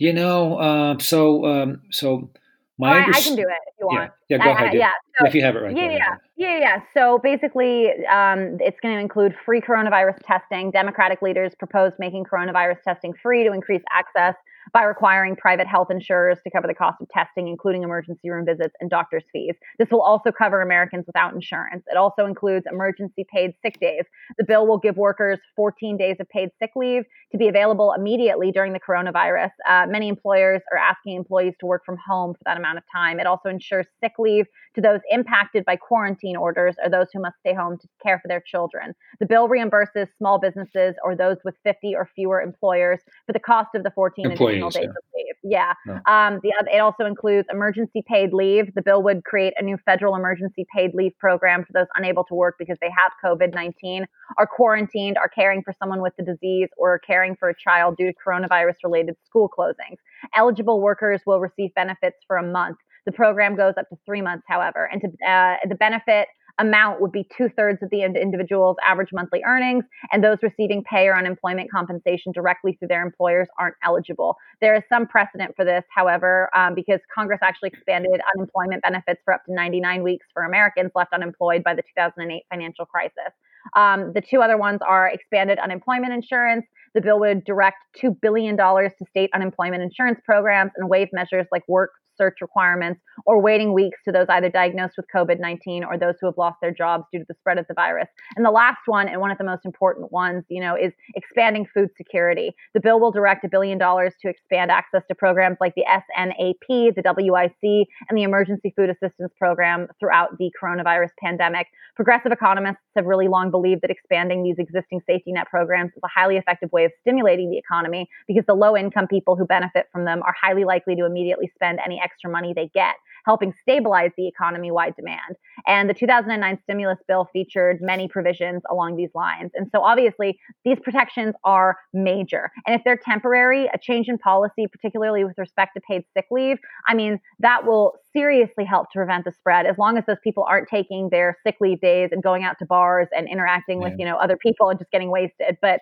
You know, uh, so um, so my I, I, can do it if you want. Yeah, yeah go I, ahead. yeah, so, if you have it right. Yeah, yeah, yeah, yeah. So basically, um, it's going to include free coronavirus testing. Democratic leaders proposed making coronavirus testing free to increase access by requiring private health insurers to cover the cost of testing, including emergency room visits and doctor's fees. This will also cover Americans without insurance. It also includes emergency paid sick days. The bill will give workers 14 days of paid sick leave to be available immediately during the coronavirus. Uh, many employers are asking employees to work from home for that amount of time. It also ensures sick leave to those impacted by quarantine orders or those who must stay home to care for their children. The bill reimburses small businesses or those with 50 or fewer employers for the cost of the 14 Employees, additional days yeah. of leave. Yeah. Um, the, it also includes emergency paid leave. The bill would create a new federal emergency paid leave program for those unable to work because they have COVID 19, are quarantined, are caring for someone with the disease, or are caring for a child due to coronavirus related school closings. Eligible workers will receive benefits for a month. The program goes up to three months, however, and to, uh, the benefit amount would be two thirds of the individual's average monthly earnings, and those receiving pay or unemployment compensation directly through their employers aren't eligible. There is some precedent for this, however, um, because Congress actually expanded unemployment benefits for up to 99 weeks for Americans left unemployed by the 2008 financial crisis. Um, the two other ones are expanded unemployment insurance. The bill would direct $2 billion to state unemployment insurance programs and waive measures like work search requirements or waiting weeks to those either diagnosed with COVID 19 or those who have lost their jobs due to the spread of the virus. And the last one, and one of the most important ones, you know, is expanding food security. The bill will direct a billion dollars to expand access to programs like the SNAP, the WIC, and the Emergency Food Assistance Program throughout the coronavirus pandemic. Progressive economists have really long believed that expanding these existing safety net programs is a highly effective way of stimulating the economy because the low income people who benefit from them are highly likely to immediately spend any extra money they get helping stabilize the economy wide demand. And the 2009 stimulus bill featured many provisions along these lines. And so obviously, these protections are major. And if they're temporary, a change in policy, particularly with respect to paid sick leave, I mean, that will seriously help to prevent the spread as long as those people aren't taking their sick leave days and going out to bars and interacting yeah. with, you know, other people and just getting wasted. But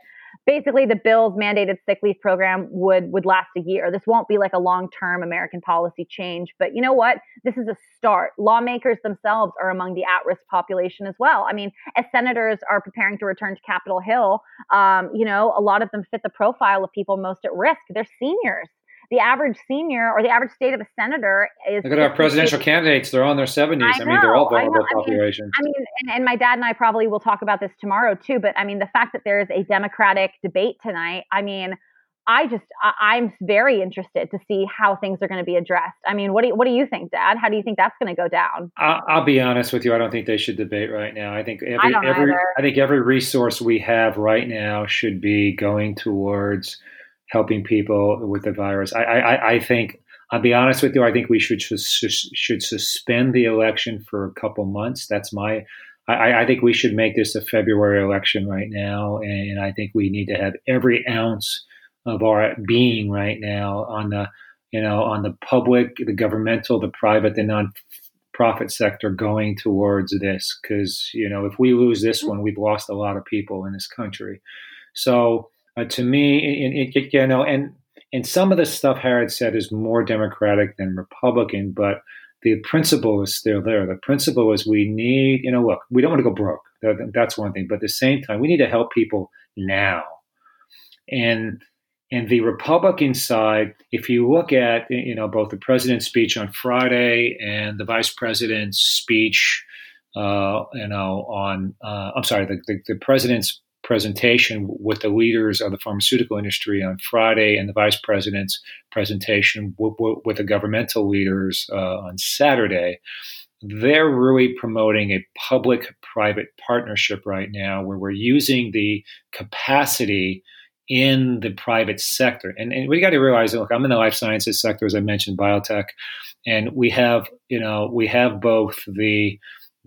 basically the bill's mandated sick leave program would would last a year. This won't be like a long-term American policy change, but you know what? This is a start. Lawmakers themselves are among the at-risk population as well. I mean, as senators are preparing to return to Capitol Hill, um, you know, a lot of them fit the profile of people most at risk. They're seniors the average senior or the average state of a senator is. Look at our presidential candidates; they're on their seventies. I, I, mean, they're all vulnerable I populations. I mean, I mean and, and, my dad and I probably will talk about this tomorrow too. But I mean, the fact that there is a Democratic debate tonight, I mean. I just I, am very interested to see how things are going to be addressed. I mean, what do you, what do you think, Dad? How do you think that's going to go down? I'll, I'll, be honest with you. I don't think they should debate right now. I think every I every either. I think every resource we have right now should be going towards helping people with the virus. I, I, I think, I'll be honest with you, I think we should should suspend the election for a couple months. That's my. I, I think we should make this a February election right now, and I think we need to have every ounce of our being right now on the, you know, on the public, the governmental, the private, the non-profit sector going towards this. Because you know, if we lose this mm. one, we've lost a lot of people in this country. So uh, to me, it, you know, and and some of the stuff Harriet said is more Democratic than Republican, but the principle is still there. The principle is we need, you know, look, we don't want to go broke. That's one thing, but at the same time, we need to help people now. And and the Republican side, if you look at, you know, both the president's speech on Friday and the vice president's speech, uh, you know, on, uh, I'm sorry, the, the, the president's presentation with the leaders of the pharmaceutical industry on Friday and the vice president's presentation w- w- with the governmental leaders uh, on Saturday. They're really promoting a public private partnership right now where we're using the capacity in the private sector. And, and we got to realize, look, I'm in the life sciences sector, as I mentioned, biotech, and we have, you know, we have both the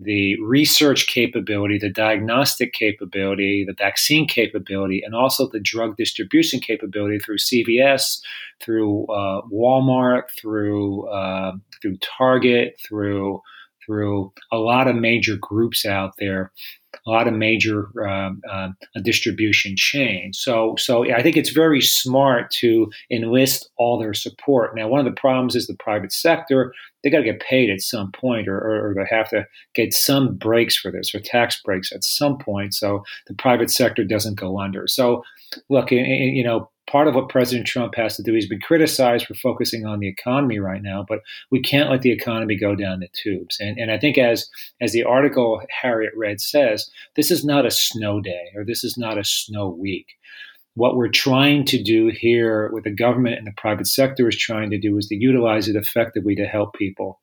the research capability, the diagnostic capability, the vaccine capability, and also the drug distribution capability through CVS, through uh, Walmart, through uh, through Target, through through a lot of major groups out there a lot of major um, uh, distribution chains. So, so I think it's very smart to enlist all their support. Now, one of the problems is the private sector; they got to get paid at some point, or, or, or, they have to get some breaks for this, or tax breaks at some point, so the private sector doesn't go under. So, look, you know, part of what President Trump has to do. He's been criticized for focusing on the economy right now, but we can't let the economy go down the tubes. And, and I think as as the article Harriet read says, this is not a snow day or this is not a snow week. What we're trying to do here with the government and the private sector is trying to do is to utilize it effectively to help people.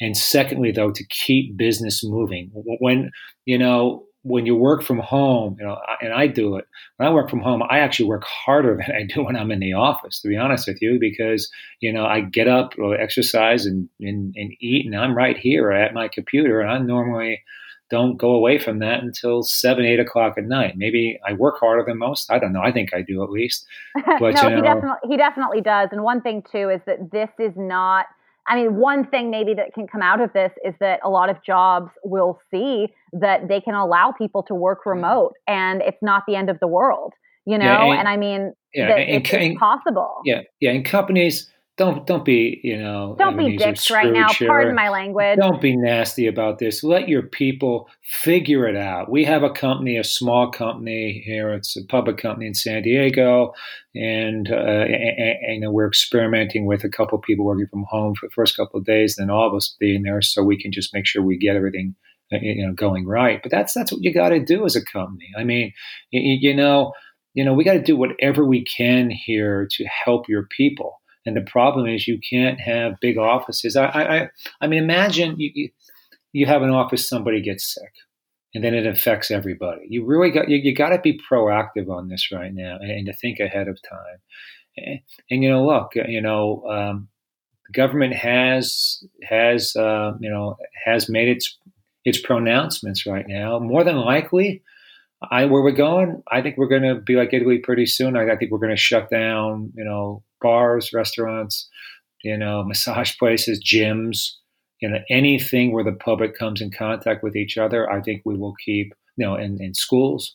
And secondly, though, to keep business moving. When, you know, when you work from home, you know, and I do it. When I work from home, I actually work harder *laughs* than I do when I'm in the office. To be honest with you, because you know I get up, exercise, and, and and eat, and I'm right here at my computer, and I normally don't go away from that until seven, eight o'clock at night. Maybe I work harder than most. I don't know. I think I do at least. *laughs* But no, you know, he definitely he definitely does. And one thing too is that this is not I mean, one thing maybe that can come out of this is that a lot of jobs will see that they can allow people to work mm-hmm. remote and it's not the end of the world, you know? Yeah, and, and, I mean, yeah, and, it's, and, possible. Yeah. Yeah. And companies, don't don't be you know don't be dicks right now. pardon my language. Don't be nasty about this. Let your people figure it out. We have a company a small company here. It's a public company in san diego and, uh, and, and we're experimenting with a couple of people working from home for the first couple of days then all of us being there so we can just make sure we get everything uh, you know going right. But that's that's what you got to do as a company. I mean you, you know you know we got to do whatever we can here to help your people and the problem is you can't have big offices. I, I, I mean, imagine you, you have an office, somebody gets sick, and then it affects everybody. You really got you, you got to be proactive on this right now and, and, to think ahead of time. And, and you know, look, you know, um, the government has has uh, you know has made its its pronouncements right now. More than likely, I where we're going, I think we're going to be like Italy pretty soon. I, I think we're going to shut down, you know, bars, restaurants, you know, massage places, gyms, you know, anything where the public comes in contact with each other. I think we will keep, you know, in, in schools.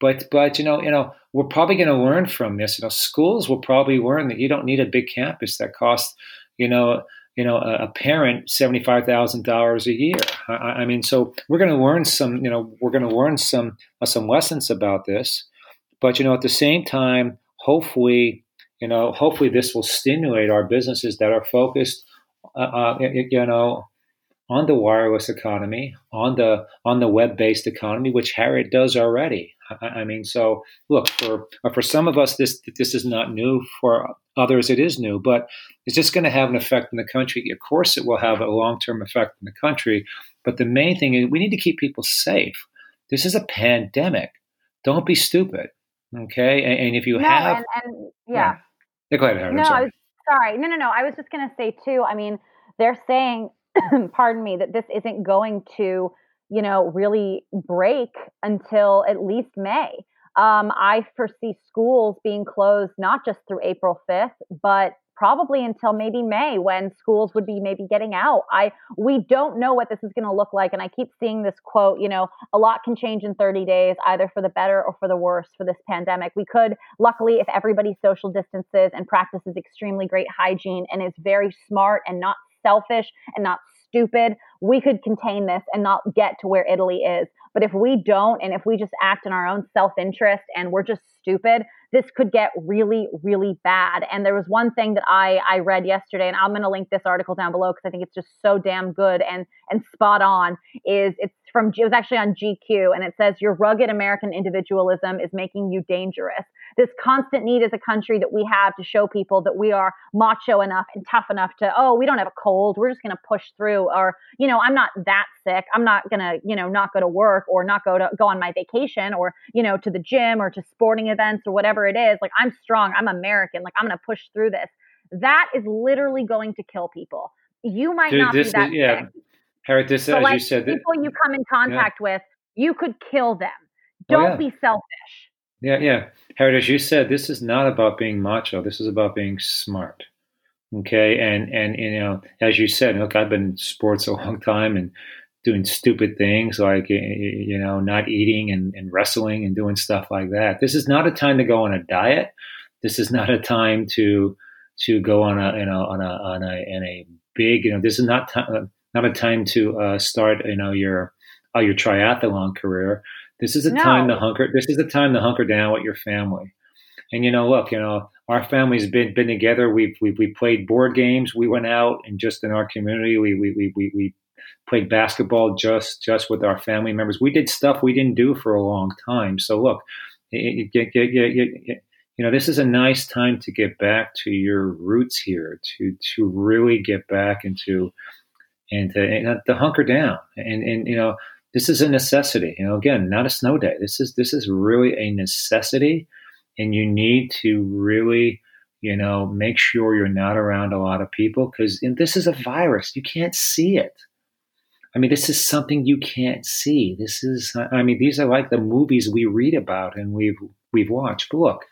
But but you know, you know, we're probably to learn from this. You know, schools will probably learn that you don't need a big campus that costs, you know, you know, a, a parent seventy five thousand dollars a year. I, I, mean, so we're going to learn some, you know, we're going to learn some uh, some lessons about this. But you know, at the same time, hopefully, you know, hopefully this will stimulate our businesses that are focused, uh, uh, you know, on the wireless economy, on the on the web based economy, which Harriet does already. I, I, mean, so look for for some of us, this this is not new. For others, it is new, but it's just going to have an effect in the country. Of course, it will have a long term effect in the country. But the main thing is we need to keep people safe. This is a pandemic. Don't be stupid. Okay, and, and if you no, have, and, and yeah. yeah. Go ahead, Harriet. No, sorry. sorry. No, no, no. I was just going to say too. I mean, they're saying *clears throat* pardon me, that this isn't going to, you know, really break until at least May. Um, I foresee schools being closed not just through April 5th, but probably until maybe May when schools would be maybe getting out. I we don't know what this is going to look like and I keep seeing this quote, you know, a lot can change in 30 days either for the better or for the worse for this pandemic. We could luckily if everybody social distances and practices extremely great hygiene and is very smart and not selfish and not stupid, we could contain this and not get to where Italy is. But if we don't, and if we just act in our own self interest and we're just stupid, this could get really, really bad. And there was one thing that I, I read yesterday, and I'm going to link this article down below because I think it's just so damn good and, and spot on. Is it's from, it was actually on GQ, and it says, Your rugged American individualism is making you dangerous this constant need as a country that we have to show people that we are macho enough and tough enough to, oh, we don't have a cold. We're just going to push through. Or, you know, I'm not that sick. I'm not going to, you know, not go to work or not go to go on my vacation or, you know, to the gym or to sporting events or whatever it is. Like, I'm strong. I'm American. Like, I'm going to push through this. That is literally going to kill people. You might Dude, not be that is, yeah. Harriet, this, so as like, you said, people you come in contact yeah. with, you could kill them. Oh, don't oh, yeah. be selfish. Yeah, yeah. Harriet, as you said, this is not about being macho. This is about being smart. Okay, and and you know, as you said, look, I've been in sports a long time and doing stupid things like you know, not eating and, and wrestling and doing stuff like that. This is not a time to go on a diet. This is not a time to to go on a you know on a on a in a big you know this is not time, uh, not a time to uh, start you know your uh, your triathlon career this is a no. time to hunker. This is the time to hunker down with your family. And you know, look, you know, our family's been been together. We've we we played board games. We went out and just in our community, we we we we, we played basketball just just with our family members. We did stuff we didn't do for a long time. So look, you, you, you, you know, this is a nice time to get back to your roots here, to to really get back into and to, and to hunker down. And and you know, this is a necessity. You know, again, not a snow day. This is this is really a necessity, and you need to really, you know, make sure you're not around a lot of people because this is a virus. You can't see it. I mean, this is something you can't see. This is, I mean, these are like the movies we read about and we've we've watched. But look,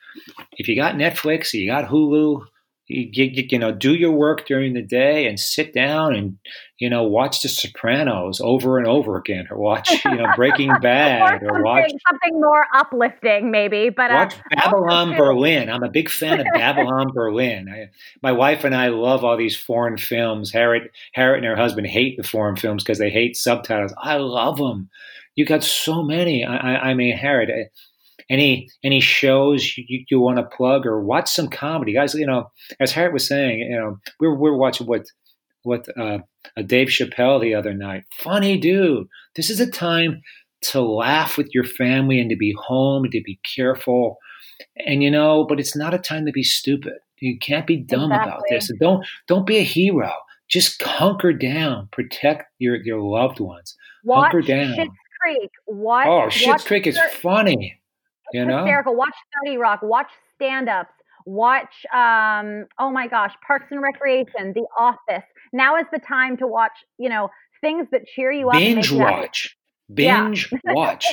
if you got Netflix, you got Hulu, you, you, you, know do your work during the day and sit down and you know watch the sopranos over and over again or watch you know *laughs* breaking bad or, or, watch something more uplifting maybe but uh, watch uh, babylon berlin. I'm a big fan of babylon berlin. I, my wife and i love all these foreign films. Harriet harriet and her husband hate the foreign films because they hate subtitles. I love them you got so many. I, I, I mean harriet any any shows you, you want to plug or watch some comedy, guys? You know, as Harriet was saying, you know, we are we are watching what what uh, Dave Chappelle the other night. Funny dude. This is a time to laugh with your family and to be home and to be careful. And you know, but it's not a time to be stupid. You can't be dumb exactly. about this. And don't don't be a hero. Just hunker down. Protect your your loved ones. Watch hunker down. Schitt's Creek. What? Oh, Schitt's Creek is funny. You know? hysterical. Watch 30 Rock. Watch stand ups. Watch, um, oh my gosh, Parks and Recreation, The Office. Now is the time to watch, you know, things that cheer you up. Binge watch. Binge yeah. watch.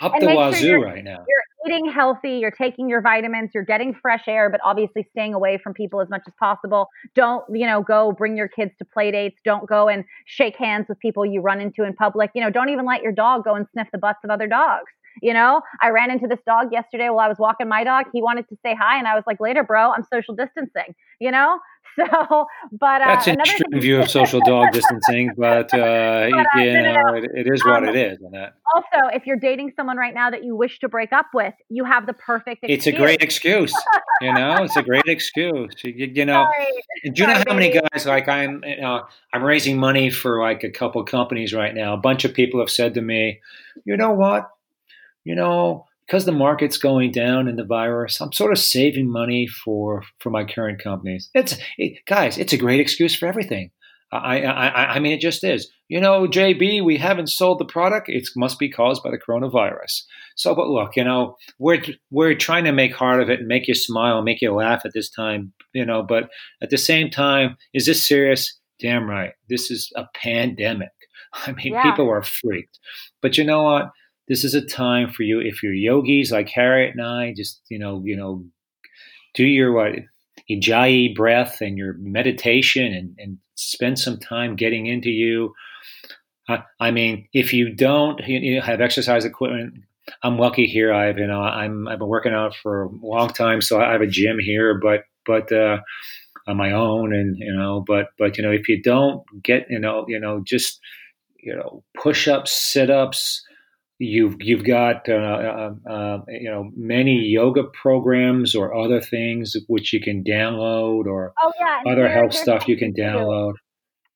Up the wazoo sure right now. You're eating healthy, you're taking your vitamins, you're getting fresh air, but obviously staying away from people as much as possible. Don't, you know, go bring your kids to play dates. Don't go and shake hands with people you run into in public. You know, don't even let your dog go and sniff the butts of other dogs. You know, I ran into this dog yesterday while I was walking my dog. He wanted to say hi, and I was like, later, bro, I'm social distancing, you know? *laughs* So, but uh, that's an extreme view of social dog distancing, but, uh, *laughs* but uh, you know, no, no. It, it is what um, it is. that. Also, if you're dating someone right now that you wish to break up with, you have the perfect excuse. It's a great excuse. you know, it's a great excuse. You, you know, Sorry. do you know how many guys like I'm? You know, I'm raising money for like a couple companies right now. A bunch of people have said to me, you know what? You know, because the market's going down in the virus, I'm sort of saving money for for my current companies. It's it, guys, it's a great excuse for everything. I, I I mean, it just is. You know, JB, we haven't sold the product. It must be caused by the coronavirus. So, but look, you know, we're we're trying to make heart of it and make you smile, and make you laugh at this time. You know, but at the same time, is this serious? Damn right. This is a pandemic. *laughs* I mean, yeah. people are freaked. But you know what? This is a time for you if you're yogis like Harriet and I, just you know, you know, do your what ujjayi breath and your meditation and, and spend some time getting into you. I, I mean, if you don't you know, have exercise equipment, I'm lucky here. I've you know I'm I've been working out for a long time, so I have a gym here, but but uh, on my own, and you know, but but you know, if you don't get you know you know just you know push ups, sit ups, You've you've got uh, uh, uh, you know many yoga programs or other things which you can download or oh, yeah. other health stuff you can download.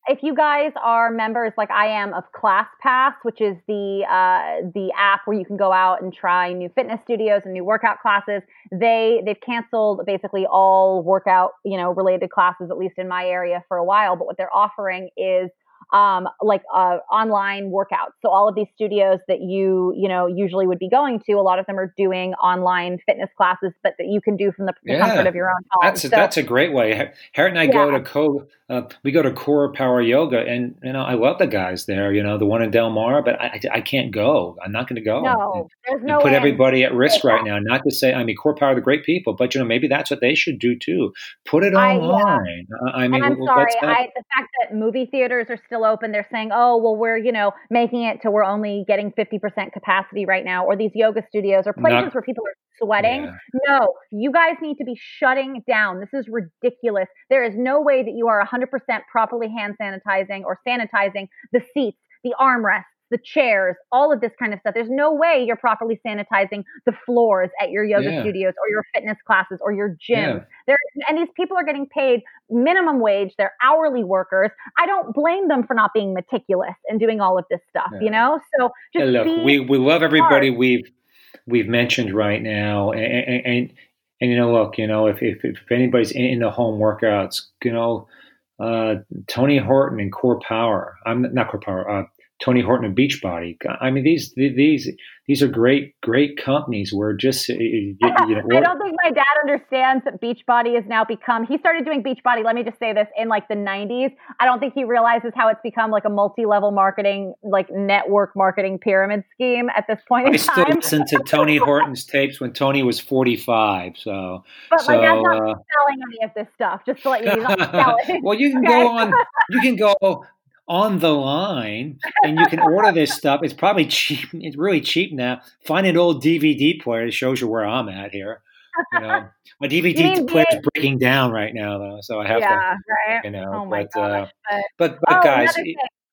If you guys are members like I am of ClassPass, which is the uh, the app where you can go out and try new fitness studios and new workout classes, they they've canceled basically all workout you know related classes at least in my area for a while. But what they're offering is um, like uh, online workouts. So all of these studios that you you know usually would be going to, a lot of them are doing online fitness classes, but that you can do from the, yeah, comfort of your own home. That's a, so, that's a great way. Harriet and I yeah. go to co uh, we go to Core Power Yoga, and you know I love the guys there. You know the one in Del Mar, but I, I can't go. I'm not going to go. No, there's no. put everybody at risk right now. Not to say I mean Core Power, the great people, but you know maybe that's what they should do too. Put it online. I, yeah. I mean, and I'm sorry. I, the fact that movie theaters are still open, they're saying, oh well, we're you know making it to we're only getting 50% capacity right now, or these yoga studios or places not, where people are sweating. Yeah. No, you guys need to be shutting down. This is ridiculous. There is no way that you are 100% properly hand sanitizing or sanitizing the seats, the armrests, the chairs, all of this kind of stuff. There's no way you're properly sanitizing the floors at your yoga yeah. studios or your fitness classes or your gyms. Yeah. There and these people are getting paid minimum wage. They're hourly workers. I don't blame them for not being meticulous and doing all of this stuff, yeah. you know? So just look, we, we love everybody we've we've mentioned right now, and and, and you know, look, you know, if if, if anybody's in, in, the home workouts, you know, uh, Tony Horton and Core Power, I'm not Core Power, uh, Tony Horton and Beachbody. I mean, these these these are great great companies. We're just you *laughs* know, I don't think my dad understands that Beachbody has now become. He started doing Beachbody. Let me just say this in like the '90s. I don't think he realizes how it's become like a multi-level marketing, like network marketing pyramid scheme at this point. I still listen to Tony Horton's tapes when Tony was 45. So, but so, my dad's not uh, selling any of this stuff. Just to let you know, *laughs* well, you can okay? go on. You can go on the line and you can order this *laughs* stuff. It's probably cheap. It's really cheap now. Find an old DVD player. It shows you where I'm at here. You know, *laughs* my DVD player is breaking down right now though, so I have yeah, to. Right? You know, oh but, uh, but, but, oh, guys,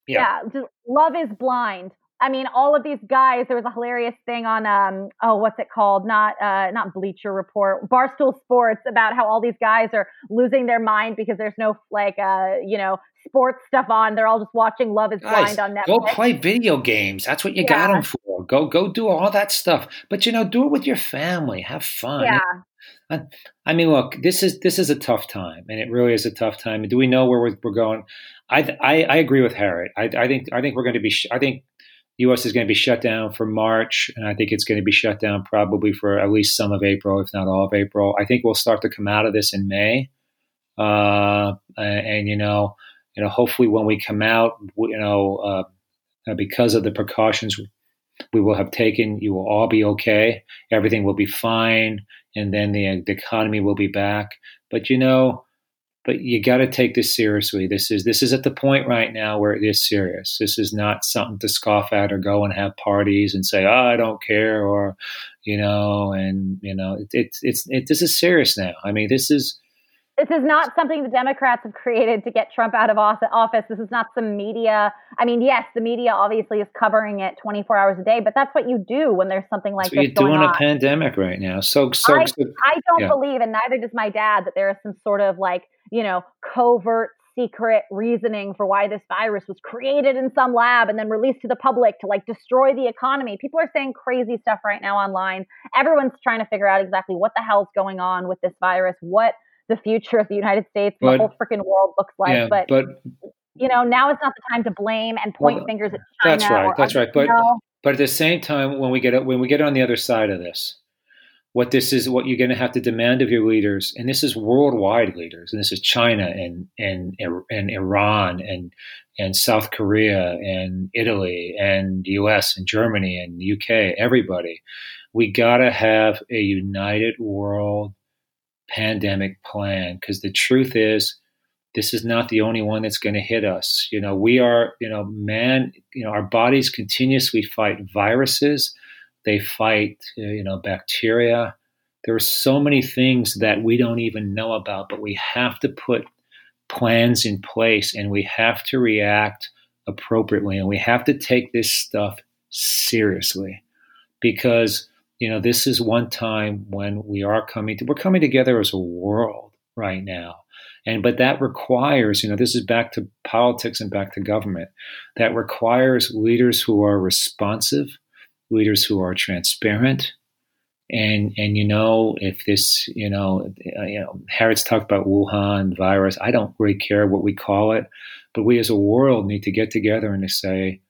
yeah, yeah love is blind. I mean, all of these guys. There was a hilarious thing on um oh what's it called? Not uh not Bleacher Report, Barstool Sports about how all these guys are losing their mind because there's no like uh you know sports stuff on. They're all just watching Love Is Blind on Netflix. Go play video games. That's what you yeah. got them for. Go go do all that stuff. But you know, do it with your family. Have fun. Yeah. I, I mean, look, this is this is a tough time, and it really is a tough time. do we know where we're, we're going? I, I, I agree with Harriet. I, I think I think we're going to be. I think U.S. is going to be shut down for March, and I think it's going to be shut down probably for at least some of April, if not all of April. I think we'll start to come out of this in May, uh, and, you know, you know, hopefully when we come out, you know, uh, uh, because of the precautions we will have taken, you will all be okay. Everything will be fine, and then the, the economy will be back. But you know, but you got to take this seriously. This is this is at the point right now where it is serious. This is not something to scoff at or go and have parties and say, "Oh, I don't care," or you know, and you know, it's it, it's it, this is serious now. I mean, this is this is not something the Democrats have created to get Trump out of office. This is not some media. I mean, yes, the media obviously is covering it 24 hours a day, but that's what you do when there's something like so this you're doing on. a pandemic right now. So, so, I, so, I don't yeah. believe, and neither does my dad, that there is some sort of like, you know, covert secret reasoning for why this virus was created in some lab and then released to the public to like destroy the economy. People are saying crazy stuff right now online. Everyone's trying to figure out exactly what the hell's going on with this virus, what the future of the United States, but, the whole freaking world looks like. Yeah, but, but you know, now is not the time to blame and point well, fingers at China. That's right. That's right. But but at the same time, when we get when we get on the other side of this, what this is, what you're going to have to demand of your leaders, and this is worldwide leaders, and this is China and and and Iran and and South Korea and Italy and U.S. and Germany and UK, everybody. We got to have a united world pandemic plan because the truth is this is not the only one that's going to hit us you know we are you know man you know our bodies continuously fight viruses they fight uh, you know bacteria there are so many things that we don't even know about but we have to put plans in place and we have to react appropriately and we have to take this stuff seriously because you know, this is one time when we are coming to, we're coming together as a world right now. And, but that requires, you know, this is back to politics and back to government. That requires leaders who are responsive, leaders who are transparent, and and you know if this you know uh, you know Harriet's talked about Wuhan virus. I don't really care what we call it, but we as a world need to get together and to say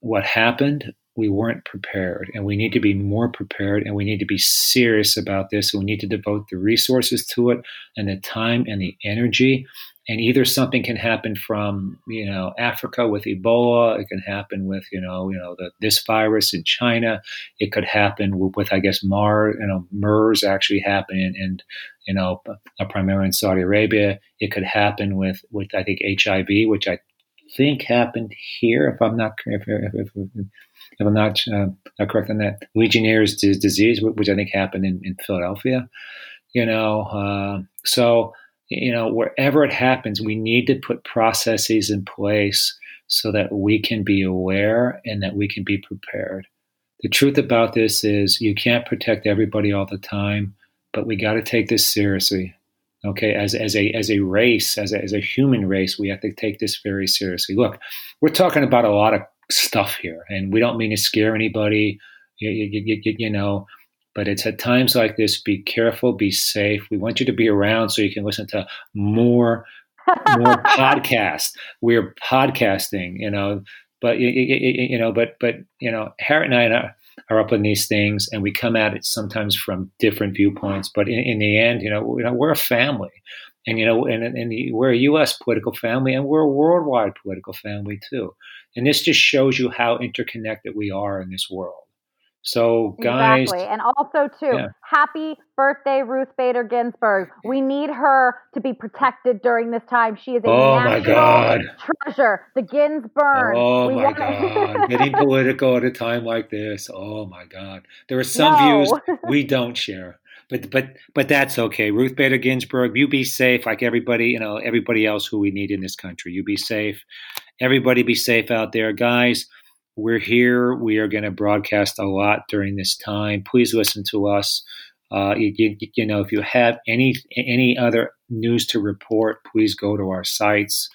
what happened. We weren't prepared and we need to be more prepared and we need to be serious about this. We need to devote the resources to it and the time and the energy and either something can happen from you know Africa with Ebola it can happen with you know you know the, this virus in China it could happen with, with I guess Mars you know MERS actually happened in, in you know primarily in Saudi Arabia it could happen with with I think HIV which I think happened here if I'm not if, if, if, if I'm not uh, correct on that, Legionnaire's disease, which I think happened in, in Philadelphia. You know, uh, so you know wherever it happens, we need to put processes in place so that we can be aware and that we can be prepared. The truth about this is you can't protect everybody all the time, but we got to take this seriously. Okay, as, as a as a race, as a, as a human race, we have to take this very seriously. Look, we're talking about a lot of stuff here, and we don't mean to scare anybody. You, you, you, you, know, but it's at times like this. Be careful, be safe. We want you to be around so you can listen to more more *laughs* podcasts. We're podcasting. You know, but you know, but but you know, Harriet and I are, are up on these things, and we come at it sometimes from different viewpoints. But in, in the end, you know, you know, we're a family, and you know, and, and we're a U.S. political family, and we're a worldwide political family too. And this just shows you how interconnected we are in this world. So, guys, exactly, and also too, yeah. happy birthday, Ruth Bader Ginsburg. We need her to be protected during this time. She is a oh national my God. treasure. The Ginsburg. Oh we my God, *laughs* getting political at a time like this. Oh my God, there are some no. views we *laughs* don't share. But but but that's okay. Ruth Bader Ginsburg, you be safe, like everybody, you know, everybody else who we need in this country. You be safe. Everybody be safe out there, guys we're here. We are going to broadcast a lot during this time. Please listen to us. Uh, you, you, you, know, if you have any any other news to report, please go to our sites.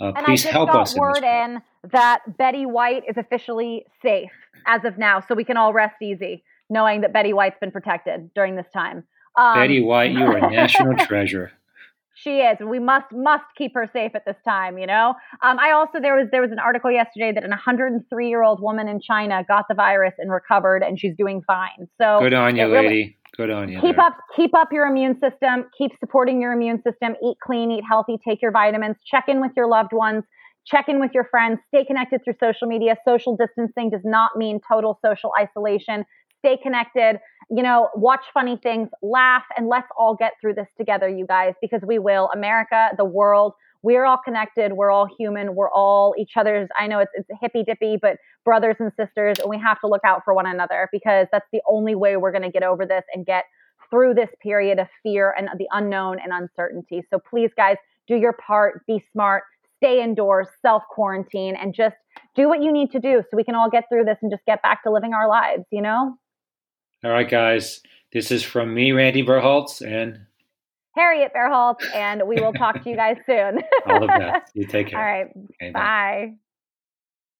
Uh, please help us. word in, in that Betty White is officially safe as of now, so we can all rest easy knowing that Betty White's been protected during this time. Um, Betty White, you are a national *laughs* treasure she is we must must keep her safe at this time you know? Um, i also there was there was an article yesterday that an 103 year old woman in china got the virus and recovered and she's doing fine. So good on you really, lady. Good on you keep there. up keep up your immune system. Keep supporting your immune system. Eat clean eat healthy. Take your vitamins. Check in with your loved ones. Check in with your friends. Stay connected through social media. Social distancing does not mean total social isolation stay connected, you know, watch funny things, laugh, and let's all get through this together, you guys, because we will. America, the world, we're all connected. We're all human. We're all each other's. I know it's, it's hippy dippy, but brothers and sisters, and we have to look out for one another because that's the only way we're going to get over this and get through this period of fear and the unknown and uncertainty. So please, guys, do your part, be smart, stay indoors, self quarantine, and just do what you need to do so we can all get through this and just get back to living our lives, you know? All right, guys. This is from me, Randy Verholtz, and Harriet Verholtz, and we will talk to you guys soon. *laughs* All the best. *laughs* You take care. All right. Okay, bye. bye.